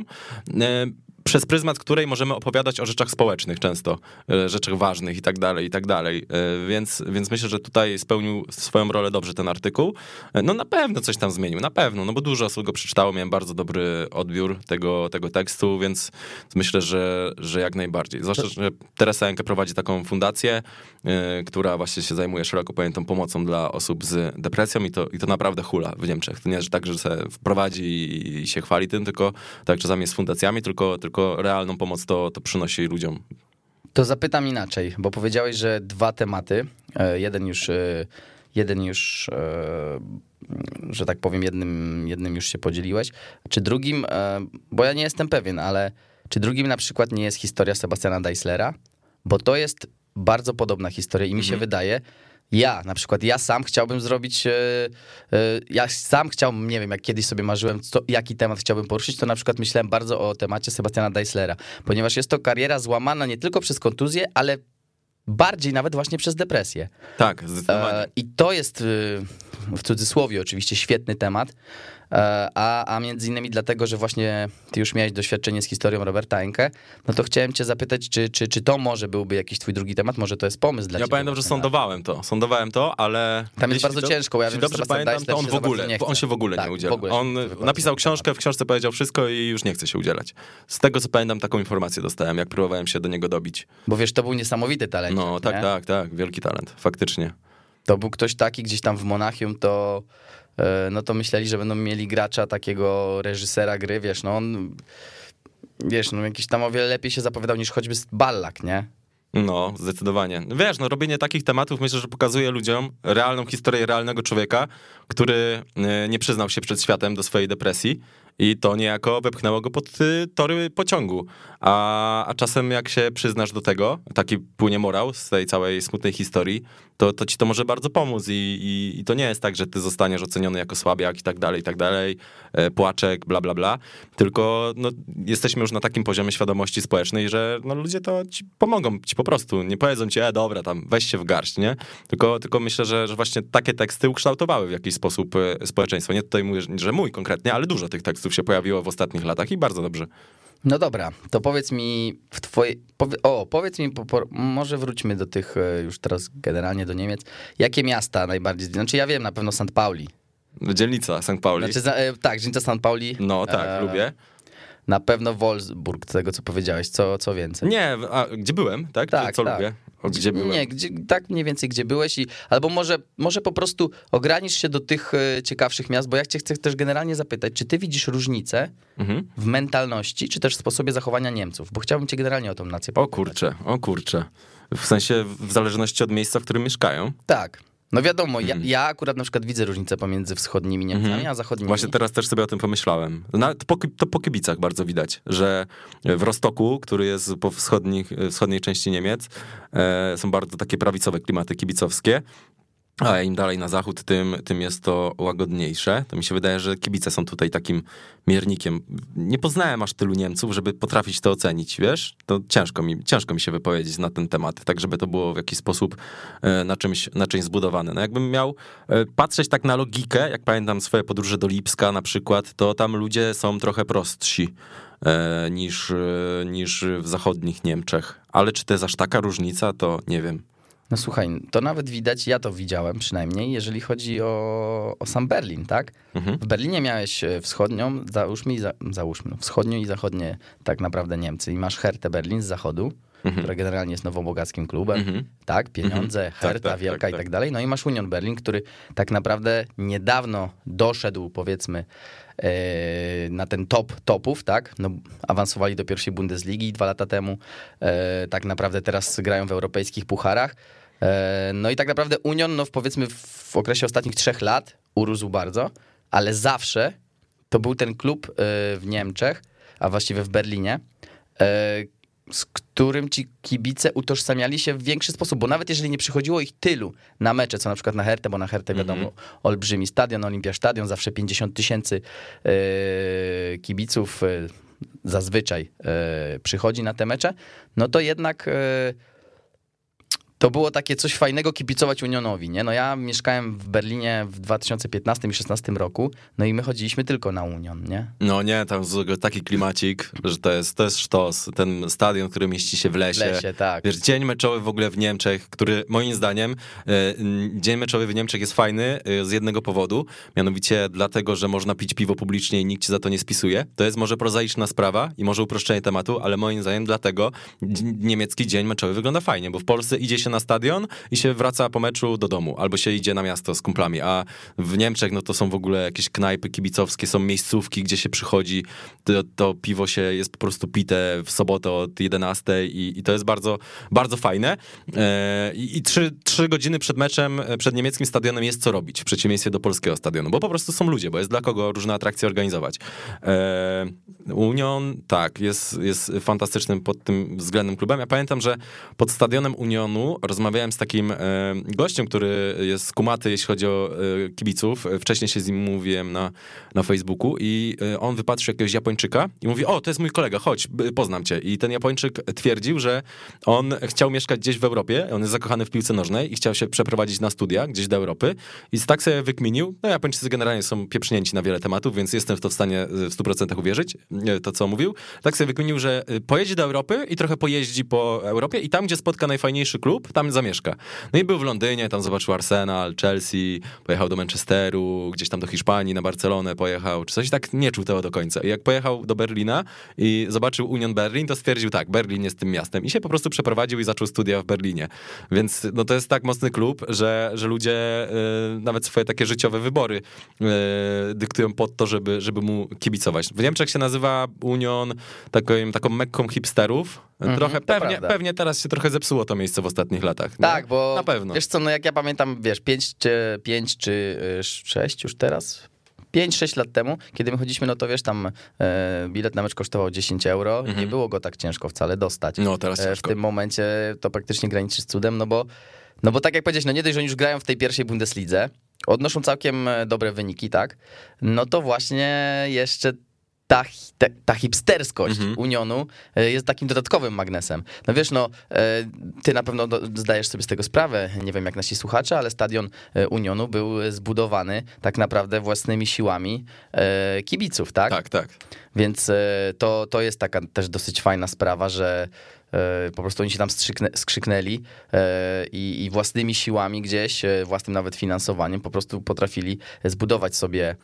E, przez pryzmat której możemy opowiadać o rzeczach społecznych często, e, rzeczach ważnych i tak dalej, i tak dalej. E, Więc, więc myślę, że tutaj spełnił swoją rolę dobrze ten artykuł. E, No na pewno coś tam zmienił, na pewno, no bo dużo osób go przeczytało, miałem bardzo dobry odbiór tego, tego tekstu, więc myślę, że, że jak najbardziej. Zwłaszcza, że Teresa Enke prowadzi taką fundację, która właśnie się zajmuje szeroko pojętą pomocą dla osób z depresją i to, i to naprawdę hula w Niemczech. To nie jest tak, że se wprowadzi i, się chwali tym, tylko tak czasami z fundacjami, tylko, tylko realną pomoc to, to przynosi ludziom. To zapytam inaczej, bo powiedziałeś, że dwa tematy, e, jeden już, e, jeden już, e, że tak powiem, jednym, jednym już się podzieliłeś, czy drugim, bo ja nie jestem pewien, ale czy drugim na przykład nie jest historia Sebastiana Deislera? Bo to jest bardzo podobna historia i mi się wydaje, ja na przykład, ja sam chciałbym zrobić, e, e, ja sam chciałbym, nie wiem, jak kiedyś sobie marzyłem, co, jaki temat chciałbym poruszyć, to na przykład myślałem bardzo o temacie Sebastiana Deislera, ponieważ jest to kariera złamana nie tylko przez kontuzję, ale bardziej nawet właśnie przez depresję. Tak, zdecydowanie. E, I to jest w cudzysłowie oczywiście świetny temat, a, a między innymi dlatego, że właśnie ty już miałeś doświadczenie z historią Roberta Enke, no to chciałem cię zapytać, czy, czy, czy to może byłby jakiś twój drugi temat, może to jest pomysł dla Ja ciebie. pamiętam, że właśnie, sądowałem to. Sądowałem to, ale. Tam jest bardzo to- ciężko, ja wiem, że dobrze pamiętam, to on w ogóle, on się w ogóle Tak, nie udziela. ogóle On napisał książkę, w książce powiedział wszystko i już nie chce się udzielać. Z tego co pamiętam, taką informację dostałem, jak próbowałem się do niego dobić. Bo wiesz, to był niesamowity talent. No tak, nie? tak, tak, wielki talent, faktycznie. To był ktoś taki gdzieś tam w Monachium, to e, no to myśleli, że będą mieli gracza takiego reżysera gry, wiesz, no on wiesz, no jakiś tam o wiele lepiej się zapowiadał niż choćby Ballak, nie? No, zdecydowanie. Wiesz, no robienie takich tematów myślę, że pokazuje ludziom realną historię realnego człowieka, który e, nie przyznał się przed światem do swojej depresji i to niejako wepchnęło go pod y, tory pociągu. A, a czasem jak się przyznasz do tego, taki płynie morał z tej całej smutnej historii, to, to ci to może bardzo pomóc i, i, i to nie jest tak, że ty zostaniesz oceniony jako słabiak i tak dalej, i tak dalej, e, płaczek, bla, bla, bla, tylko no, jesteśmy już na takim poziomie świadomości społecznej, że no, ludzie to ci pomogą ci po prostu, nie powiedzą ci, e, dobra, tam weź się w garść, nie? Tylko, tylko myślę, że, że właśnie takie teksty ukształtowały w jakiś sposób e, społeczeństwo. Nie tutaj mówię, że mój konkretnie, ale dużo tych tekstów się pojawiło w ostatnich latach i bardzo dobrze. No dobra, to powiedz mi w twojej. Powie, o, powiedz mi, po, po, może wróćmy do tych e, już teraz generalnie do Niemiec. Jakie miasta najbardziej. Znaczy, ja wiem na pewno St. Pauli. Dzielnica St. Pauli. Znaczy, e, tak, dzielnica St. Pauli. no tak, E, lubię. Na pewno Wolfsburg, tego co powiedziałeś, co, co więcej. Nie, a gdzie byłem, tak? Tak, Co tak. lubię? O, gdzie byłem? Nie, gdzie, tak mniej więcej gdzie byłeś i albo może, może po prostu ogranicz się do tych e, ciekawszych miast, bo ja cię chcę też generalnie zapytać, czy ty widzisz różnicę Mhm. w mentalności, czy też w sposobie zachowania Niemców? Bo chciałbym cię generalnie o tą nację O kurczę, o kurczę. W sensie w zależności od miejsca, w którym mieszkają. Tak. No wiadomo, ja, Mhm. ja akurat na przykład widzę różnicę pomiędzy wschodnimi Niemcami, a zachodnimi. Właśnie teraz też sobie o tym pomyślałem. Nawet po, to po kibicach bardzo widać, że w Rostoku, który jest po wschodnich, wschodniej części Niemiec, e, są bardzo takie prawicowe klimaty kibicowskie. A im dalej na zachód, tym, tym jest to łagodniejsze. To mi się wydaje, że kibice są tutaj takim miernikiem. Nie poznałem aż tylu Niemców, żeby potrafić to ocenić, wiesz? To ciężko mi, ciężko mi się wypowiedzieć na ten temat, tak żeby to było w jakiś sposób e, na czymś, na czymś zbudowane. No jakbym miał e, patrzeć tak na logikę, jak pamiętam swoje podróże do Lipska na przykład, to tam ludzie są trochę prostsi e, niż, niż w zachodnich Niemczech. Ale czy to jest aż taka różnica, to nie wiem. No słuchaj, to nawet widać, ja to widziałem przynajmniej, jeżeli chodzi o, o sam Berlin, tak? Mhm. W Berlinie miałeś e, wschodnią, załóżmy, za, załóżmy, no, wschodnią i zachodnie tak naprawdę Niemcy. I masz Hertę Berlin z zachodu, która generalnie jest nowobogackim klubem, Mhm. tak? Pieniądze, Mhm. Tak, Herta tak, wielka tak, i tak. tak dalej. No i masz Union Berlin, który tak naprawdę niedawno doszedł, powiedzmy, e, na ten top topów, tak? No, awansowali do pierwszej Bundesligi dwa lata temu. E, tak naprawdę teraz grają w europejskich pucharach. E, No i tak naprawdę Union, no powiedzmy w okresie ostatnich trzech lat urósł bardzo, ale zawsze to był ten klub e, w Niemczech, a właściwie w Berlinie, e, z którym ci kibice utożsamiali się w większy sposób, bo nawet jeżeli nie przychodziło ich tylu na mecze, co na przykład na Hertę, bo na Hertę wiadomo, olbrzymi stadion, Olimpia Stadion, zawsze 50 tysięcy kibiców zazwyczaj przychodzi na te mecze, no to jednak e, to było takie coś fajnego kibicować Unionowi, nie? No ja mieszkałem w Berlinie w 2015 i 2016 roku, no i my chodziliśmy tylko na Union, nie? No nie, tam taki klimacik, że to jest, to jest sztos. Ten stadion, który mieści się w W lesie. lesie, tak. Wiesz, dzień meczowy w ogóle w Niemczech, który moim zdaniem, e, dzień meczowy w Niemczech jest fajny e, z jednego powodu, mianowicie dlatego, że można pić piwo publicznie i nikt cię za to nie spisuje. To jest może prozaiczna sprawa i może uproszczenie tematu, ale moim zdaniem dlatego niemiecki dzień meczowy wygląda fajnie, bo w Polsce idzie się na stadion i się wraca po meczu do domu, albo się idzie na miasto z kumplami, a w Niemczech no to są w ogóle jakieś knajpy kibicowskie, są miejscówki, gdzie się przychodzi, to, to piwo się jest po prostu pite w sobotę od 11 i, i to jest bardzo, bardzo fajne. E, I, trzy, trzy godziny przed meczem, e, przed niemieckim stadionem jest co robić, w przeciwieństwie do polskiego stadionu, bo po prostu są ludzie, bo jest dla kogo różne atrakcje organizować. E, Union, tak, jest, jest fantastycznym pod tym względem klubem. Ja pamiętam, że pod stadionem Unionu rozmawiałem z takim e, gościem, który jest kumaty, jeśli chodzi o e, kibiców. Wcześniej się z nim mówiłem na, na Facebooku i e, on wypatrzył jakiegoś Japończyka i mówi, o, to jest mój kolega, chodź, poznam cię. I ten Japończyk twierdził, że on chciał mieszkać gdzieś w Europie, on jest zakochany w piłce nożnej i chciał się przeprowadzić na studia gdzieś do Europy i tak sobie wykminił, no Japończycy generalnie są pieprznięci na wiele tematów, więc jestem w to w stanie w 100% uwierzyć, to co mówił. Tak sobie wykminił, że pojedzie do Europy i trochę pojeździ po Europie i tam, gdzie spotka najfajniejszy klub, tam zamieszka. No i był w Londynie, tam zobaczył Arsenal, Chelsea, pojechał do Manchesteru, gdzieś tam do Hiszpanii, na Barcelonę pojechał, czy coś tak nie czuł tego do końca. I jak pojechał do Berlina i zobaczył Union Berlin, to stwierdził tak, Berlin jest tym miastem i się po prostu przeprowadził i zaczął studia w Berlinie. Więc no to jest tak mocny klub, że, że ludzie y, nawet swoje takie życiowe wybory y, dyktują pod to, żeby, żeby mu kibicować. W Niemczech się nazywa Union taką, taką mekką hipsterów. Mhm, trochę, pewnie, prawda. pewnie teraz się trochę zepsuło to miejsce w ostatnich latach. nie? Tak, bo Na pewno. wiesz co, no jak ja pamiętam, wiesz, 5 czy, pięć czy 6 już teraz, 5-6 lat temu, kiedy my chodziliśmy, no to wiesz, tam e, bilet na mecz kosztował 10 euro i nie było go tak ciężko wcale dostać. Mhm. No, teraz E, w tym momencie to praktycznie graniczy z cudem, no bo, no bo tak jak powiedziałeś, no nie dość, że oni już grają w tej pierwszej Bundeslidze, odnoszą całkiem e, dobre wyniki, tak, no to właśnie jeszcze ta, te, ta hipsterskość Mhm. Unionu e, jest takim dodatkowym magnesem. No wiesz, no, e, ty na pewno zdajesz sobie z tego sprawę, nie wiem jak nasi słuchacze, ale stadion e, Unionu był zbudowany tak naprawdę własnymi siłami kibiców, tak? Tak, tak. Więc to, to jest taka też dosyć fajna sprawa, że po prostu oni się tam strzyknę, skrzyknęli i, i własnymi siłami gdzieś, własnym nawet finansowaniem po prostu potrafili zbudować sobie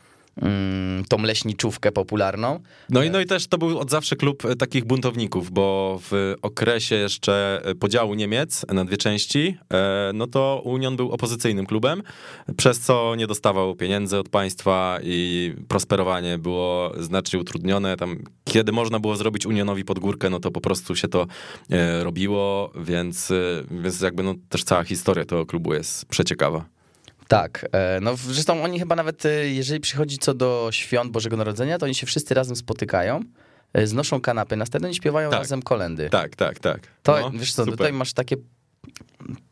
tą leśniczówkę popularną. No i, no i też to był od zawsze klub e, takich buntowników, bo w okresie jeszcze e, podziału Niemiec na dwie części, e, no to Union był opozycyjnym klubem, przez co nie dostawał pieniędzy od państwa i prosperowanie było znacznie utrudnione. Tam, kiedy można było zrobić Unionowi podgórkę, no to po prostu się to robiło, więc, więc jakby no też cała historia tego klubu jest przeciekawa. Tak, e, no zresztą oni chyba nawet, e, jeżeli przychodzi co do świąt Bożego Narodzenia, to oni się wszyscy razem spotykają, e, znoszą kanapy, następnie śpiewają tak. razem kolendy. Tak, tak, tak. To, no, wiesz co, super. tutaj masz takie,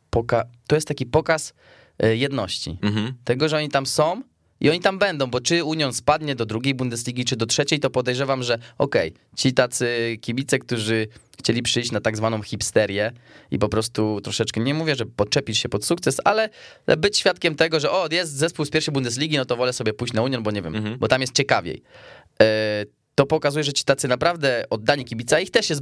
poka to jest taki pokaz jedności. Mhm. Tego, że oni tam są, i oni tam będą, bo czy Union spadnie do drugiej Bundesligi, czy do trzeciej, to podejrzewam, że okej, okay, ci tacy kibice, którzy chcieli przyjść na tak zwaną hipsterię i po prostu troszeczkę, nie mówię, że podczepić się pod sukces, ale być świadkiem tego, że o, jest zespół z pierwszej Bundesligi, no to wolę sobie pójść na Union, bo nie wiem, mhm. bo tam jest ciekawiej. E, to pokazuje, że ci tacy naprawdę oddani kibica, ich też jest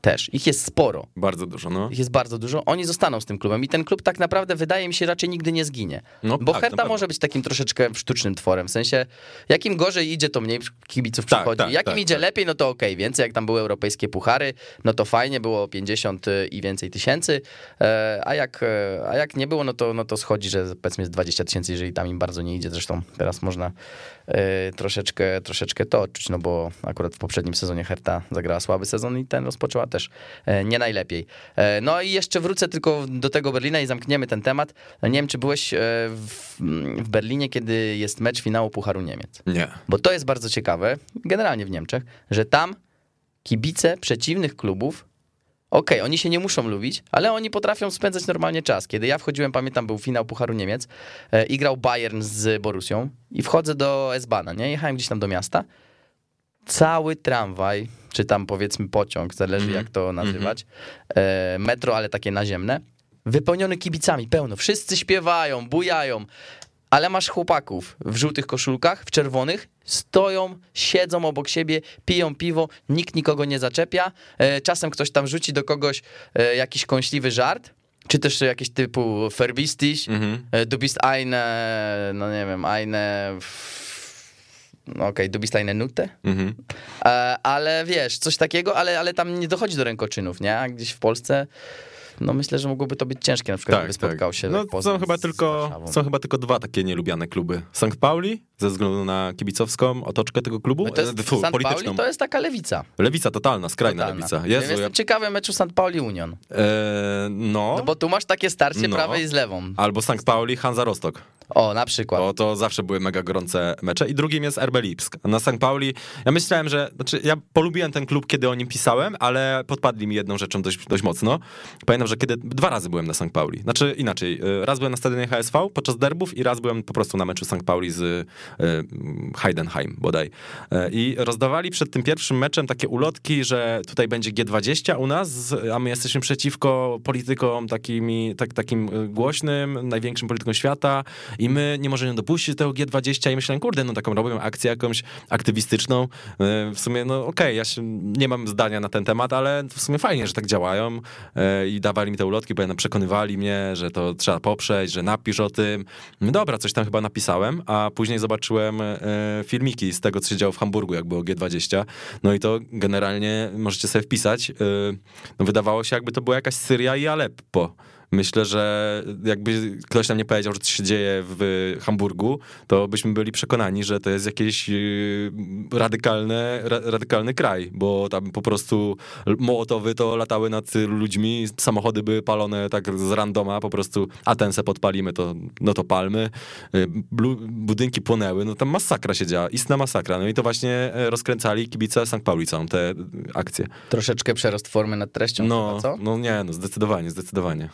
też. Ich jest sporo. Bardzo dużo, no. Ich jest bardzo dużo. Oni zostaną z tym klubem i ten klub tak naprawdę wydaje mi się raczej nigdy nie zginie. No, Bo tak, Herta może być takim troszeczkę sztucznym tworem. W sensie, jakim gorzej idzie, to mniej kibiców tak, przychodzi. Tak, jakim tak, idzie tak. lepiej, no to okej, okay. więcej jak tam były europejskie puchary, no to fajnie, było 50 i więcej tysięcy, e, a jak, e, a jak nie było, no to, no to schodzi, że powiedzmy jest 20 tysięcy, jeżeli tam im bardzo nie idzie. Zresztą teraz można troszeczkę, troszeczkę to odczuć, no bo akurat w poprzednim sezonie Herta zagrała słaby sezon i ten rozpoczęła też e, nie najlepiej. E, no i jeszcze wrócę tylko do tego Berlina i zamkniemy ten temat. Nie wiem, czy byłeś e, w, w Berlinie, kiedy jest mecz finału Pucharu Niemiec. Nie. Bo to jest bardzo ciekawe, generalnie w Niemczech, że tam kibice przeciwnych klubów Okej, okay, oni się nie muszą lubić, ale oni potrafią spędzać normalnie czas. Kiedy ja wchodziłem, pamiętam, był finał Pucharu Niemiec e, i grał Bayern z Borusią i wchodzę do S-Bahna, nie? Jechałem gdzieś tam do miasta. Cały tramwaj czy tam powiedzmy pociąg, zależy mm -hmm. jak to nazywać, mm -hmm. metro, ale takie naziemne, wypełniony kibicami, pełno, wszyscy śpiewają, bujają, ale masz chłopaków w żółtych koszulkach, w czerwonych, stoją, siedzą obok siebie, piją piwo, nikt nikogo nie zaczepia, e, czasem ktoś tam rzuci do kogoś e, jakiś kąśliwy żart, czy też jakieś typu Verbistisch, mm -hmm. du bist eine, no nie wiem, eine no okej, okay, du bist eine Nutte, mhm. e, ale wiesz, coś takiego, ale, ale tam nie dochodzi do rękoczynów, nie? Gdzieś w Polsce no myślę, że mogłoby to być ciężkie, na przykład tak, gdyby spotkał tak. się no, są chyba tylko Są chyba tylko dwa takie nielubiane kluby. St. Pauli, ze względu na kibicowską otoczkę tego klubu, no to jest, Fu, St. polityczną. Pauli to jest taka lewica. Lewica totalna, skrajna totalna. lewica. Jezu, ja jestem ja... ciekawy meczu St. Pauli Union. Eee, no. no. bo tu masz takie starcie no. prawej z lewą. Albo St. Pauli, Hansa Rostock. O, na przykład. Bo to zawsze były mega gorące mecze. I drugim jest RB Lipsk. Na St. Pauli, ja myślałem, że, znaczy ja polubiłem ten klub, kiedy o nim pisałem, ale podpadli mi jedną rzeczą dość, dość mocno. Pamiętam, że kiedy, dwa razy byłem na St. Pauli. Znaczy inaczej, y, raz byłem na stadionie HSV podczas derbów i raz byłem po prostu na meczu St. Pauli z y, Heidenheim bodaj. Y, I rozdawali przed tym pierwszym meczem takie ulotki, że tutaj będzie G20 u nas, a my jesteśmy przeciwko politykom takimi, tak, takim głośnym, największym politykom świata i my nie możemy dopuścić tego G20 i myślałem, kurde, no taką robią akcję jakąś aktywistyczną. W sumie, no okej, okay, ja się, nie mam zdania na ten temat, ale w sumie fajnie, że tak działają i dawali mi te ulotki, bo przekonywali mnie, że to trzeba poprzeć, że napisz o tym. No dobra, coś tam chyba napisałem, a później zobaczyłem e, filmiki z tego, co się działo w Hamburgu, jak było G20. No i to generalnie możecie sobie wpisać. E, no wydawało się, jakby to była jakaś Syria i Aleppo. Myślę, że jakby ktoś nam nie powiedział, że coś się dzieje w Hamburgu, to byśmy byli przekonani, że to jest jakiś y, radykalny, radykalny kraj, bo tam po prostu mołotowy to latały nad ludźmi, samochody były palone tak z randoma, po prostu a ten se podpalimy, to, no to palmy. Y, budynki płonęły, no tam masakra się działa, istna masakra. No i to właśnie e, rozkręcali kibice St. Pauli całą te akcje. Troszeczkę przerost formy nad treścią, no, chyba, co? No nie, no zdecydowanie, zdecydowanie.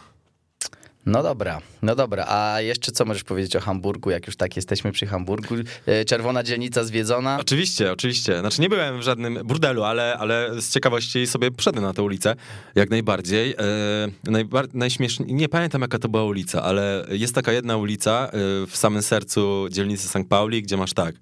No dobra, no dobra. A jeszcze co możesz powiedzieć o Hamburgu, jak już tak jesteśmy przy Hamburgu? E, czerwona dzielnica zwiedzona? Oczywiście, oczywiście. Znaczy nie byłem w żadnym burdelu, ale, ale z ciekawości sobie wszedłem na tę ulicę, jak najbardziej. E, najbar najśmieszniej, nie pamiętam jaka to była ulica, ale jest taka jedna ulica e, w samym sercu dzielnicy St. Pauli, gdzie masz tak,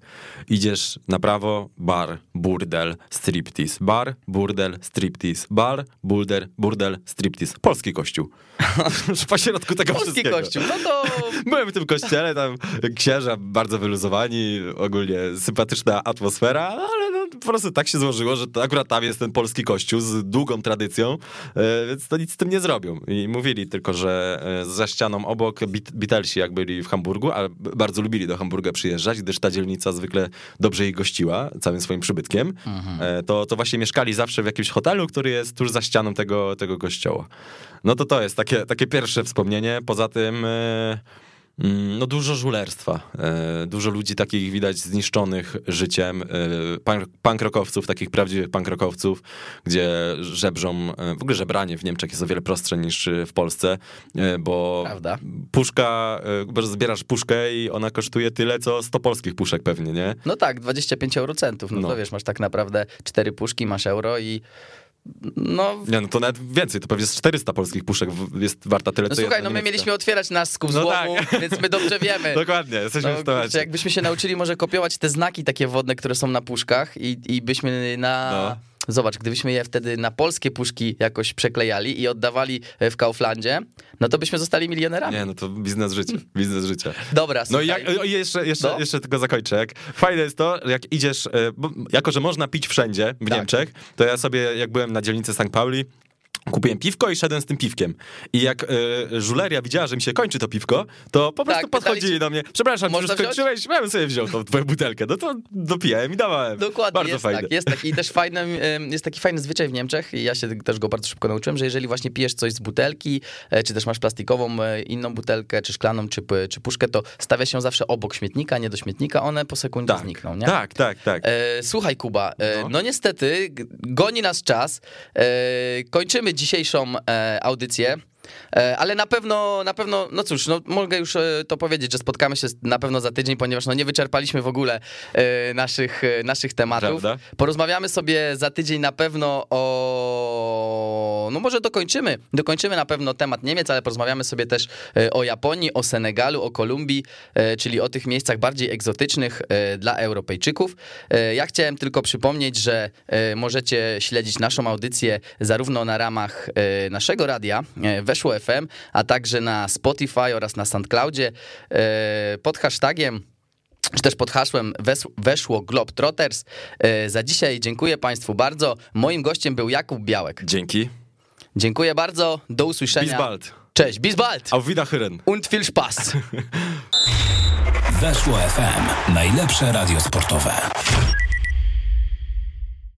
idziesz na prawo, bar, burdel, striptease, bar, burdel, striptease, bar, burdel, burdel, striptease. Polski kościół. pośrodku tego Polski wszystkiego. kościół, no to Byłem w tym kościele, tam księża bardzo wyluzowani, ogólnie sympatyczna atmosfera, ale no, po prostu tak się złożyło, że akurat tam jest ten polski kościół z długą tradycją, e, więc to nic z tym nie zrobią. I mówili tylko, że e, za ścianą obok Bit- Beatlesi, jak byli w Hamburgu, ale b- bardzo lubili do Hamburga przyjeżdżać, gdyż ta dzielnica zwykle dobrze ich gościła całym swoim przybytkiem, e, to, to właśnie mieszkali zawsze w jakimś hotelu, który jest tuż za ścianą tego, tego kościoła. No to to jest takie, takie pierwsze wspomnienie. Poza tym... E, Mm, No dużo żulerstwa, e, dużo ludzi takich widać zniszczonych życiem, e, rockowców, takich prawdziwych punk rockowców, gdzie żebrzą, w ogóle żebranie w Niemczech jest o wiele prostsze niż w Polsce, bo Prawda. puszka, zbierasz puszkę i ona kosztuje tyle, co 100 polskich puszek pewnie, nie? No tak, 25 eurocentów. No, No. to wiesz, masz tak naprawdę cztery puszki, masz euro i no... Nie, no to nawet więcej, to pewnie z 400 polskich puszek jest warta tyle, No co słuchaj, no my mieliśmy otwierać nasz skup No złomu, tak. więc my dobrze wiemy. Dokładnie, jesteśmy No, w temacie. jakbyśmy się nauczyli może kopiować te znaki takie wodne, które są na puszkach i, i byśmy na... No. Zobacz, gdybyśmy je wtedy na polskie puszki jakoś przeklejali i oddawali e, w Kauflandzie, no to byśmy zostali milionerami. Nie, no to biznes życia, biznes życia. Dobra, No słuchaj. i jak, jeszcze, jeszcze, No. jeszcze tylko zakończę. Jak fajne jest to, jak idziesz, e, bo, jako że można pić wszędzie w Tak. Niemczech, to ja sobie, jak byłem na dzielnicy St. Pauli, Kupiłem piwko i szedłem z tym piwkiem. I jak e, żuleria widziała, że mi się kończy to piwko, to po prostu Tak, podchodzili ci, do mnie. Przepraszam, można już skończyłeś? Ja bym sobie wziął tą twoją butelkę. No to dopijałem i dawałem. Dokładnie, Bardzo jest fajne. tak. Jest taki, też fajny, jest taki fajny zwyczaj w Niemczech i ja się też go bardzo szybko nauczyłem, że jeżeli właśnie pijesz coś z butelki, e, czy też masz plastikową e, inną butelkę, czy szklaną, czy, czy puszkę, to stawia się zawsze obok śmietnika, nie do śmietnika, one po sekundzie Tak, znikną, nie? tak, tak, tak. Słuchaj, Kuba, no. No. niestety goni nas czas. Kończymy dzisiejszą e, audycję. E, Ale na pewno, na pewno, no cóż, no mogę już e, to powiedzieć, że spotkamy się na pewno za tydzień, ponieważ no nie wyczerpaliśmy w ogóle e, naszych, naszych tematów. Prawda. Porozmawiamy sobie za tydzień na pewno o. No może dokończymy. Dokończymy na pewno temat Niemiec, ale porozmawiamy sobie też o Japonii, o Senegalu, o Kolumbii, czyli o tych miejscach bardziej egzotycznych dla Europejczyków. Ja chciałem tylko przypomnieć, że możecie śledzić naszą audycję zarówno na ramach naszego radia Weszło FM, a także na Spotify oraz na SoundCloudzie e, pod hashtagiem czy też pod hasłem wes- weszło Globetrotters. E, Za dzisiaj dziękuję Państwu bardzo. Moim gościem był Jakub Białek. Dzięki. Dziękuję bardzo, do usłyszenia. Bis bald. Cześć, bis bald Auf Wiederhören. und viel Spaß. Weszło FM. Najlepsze radio sportowe.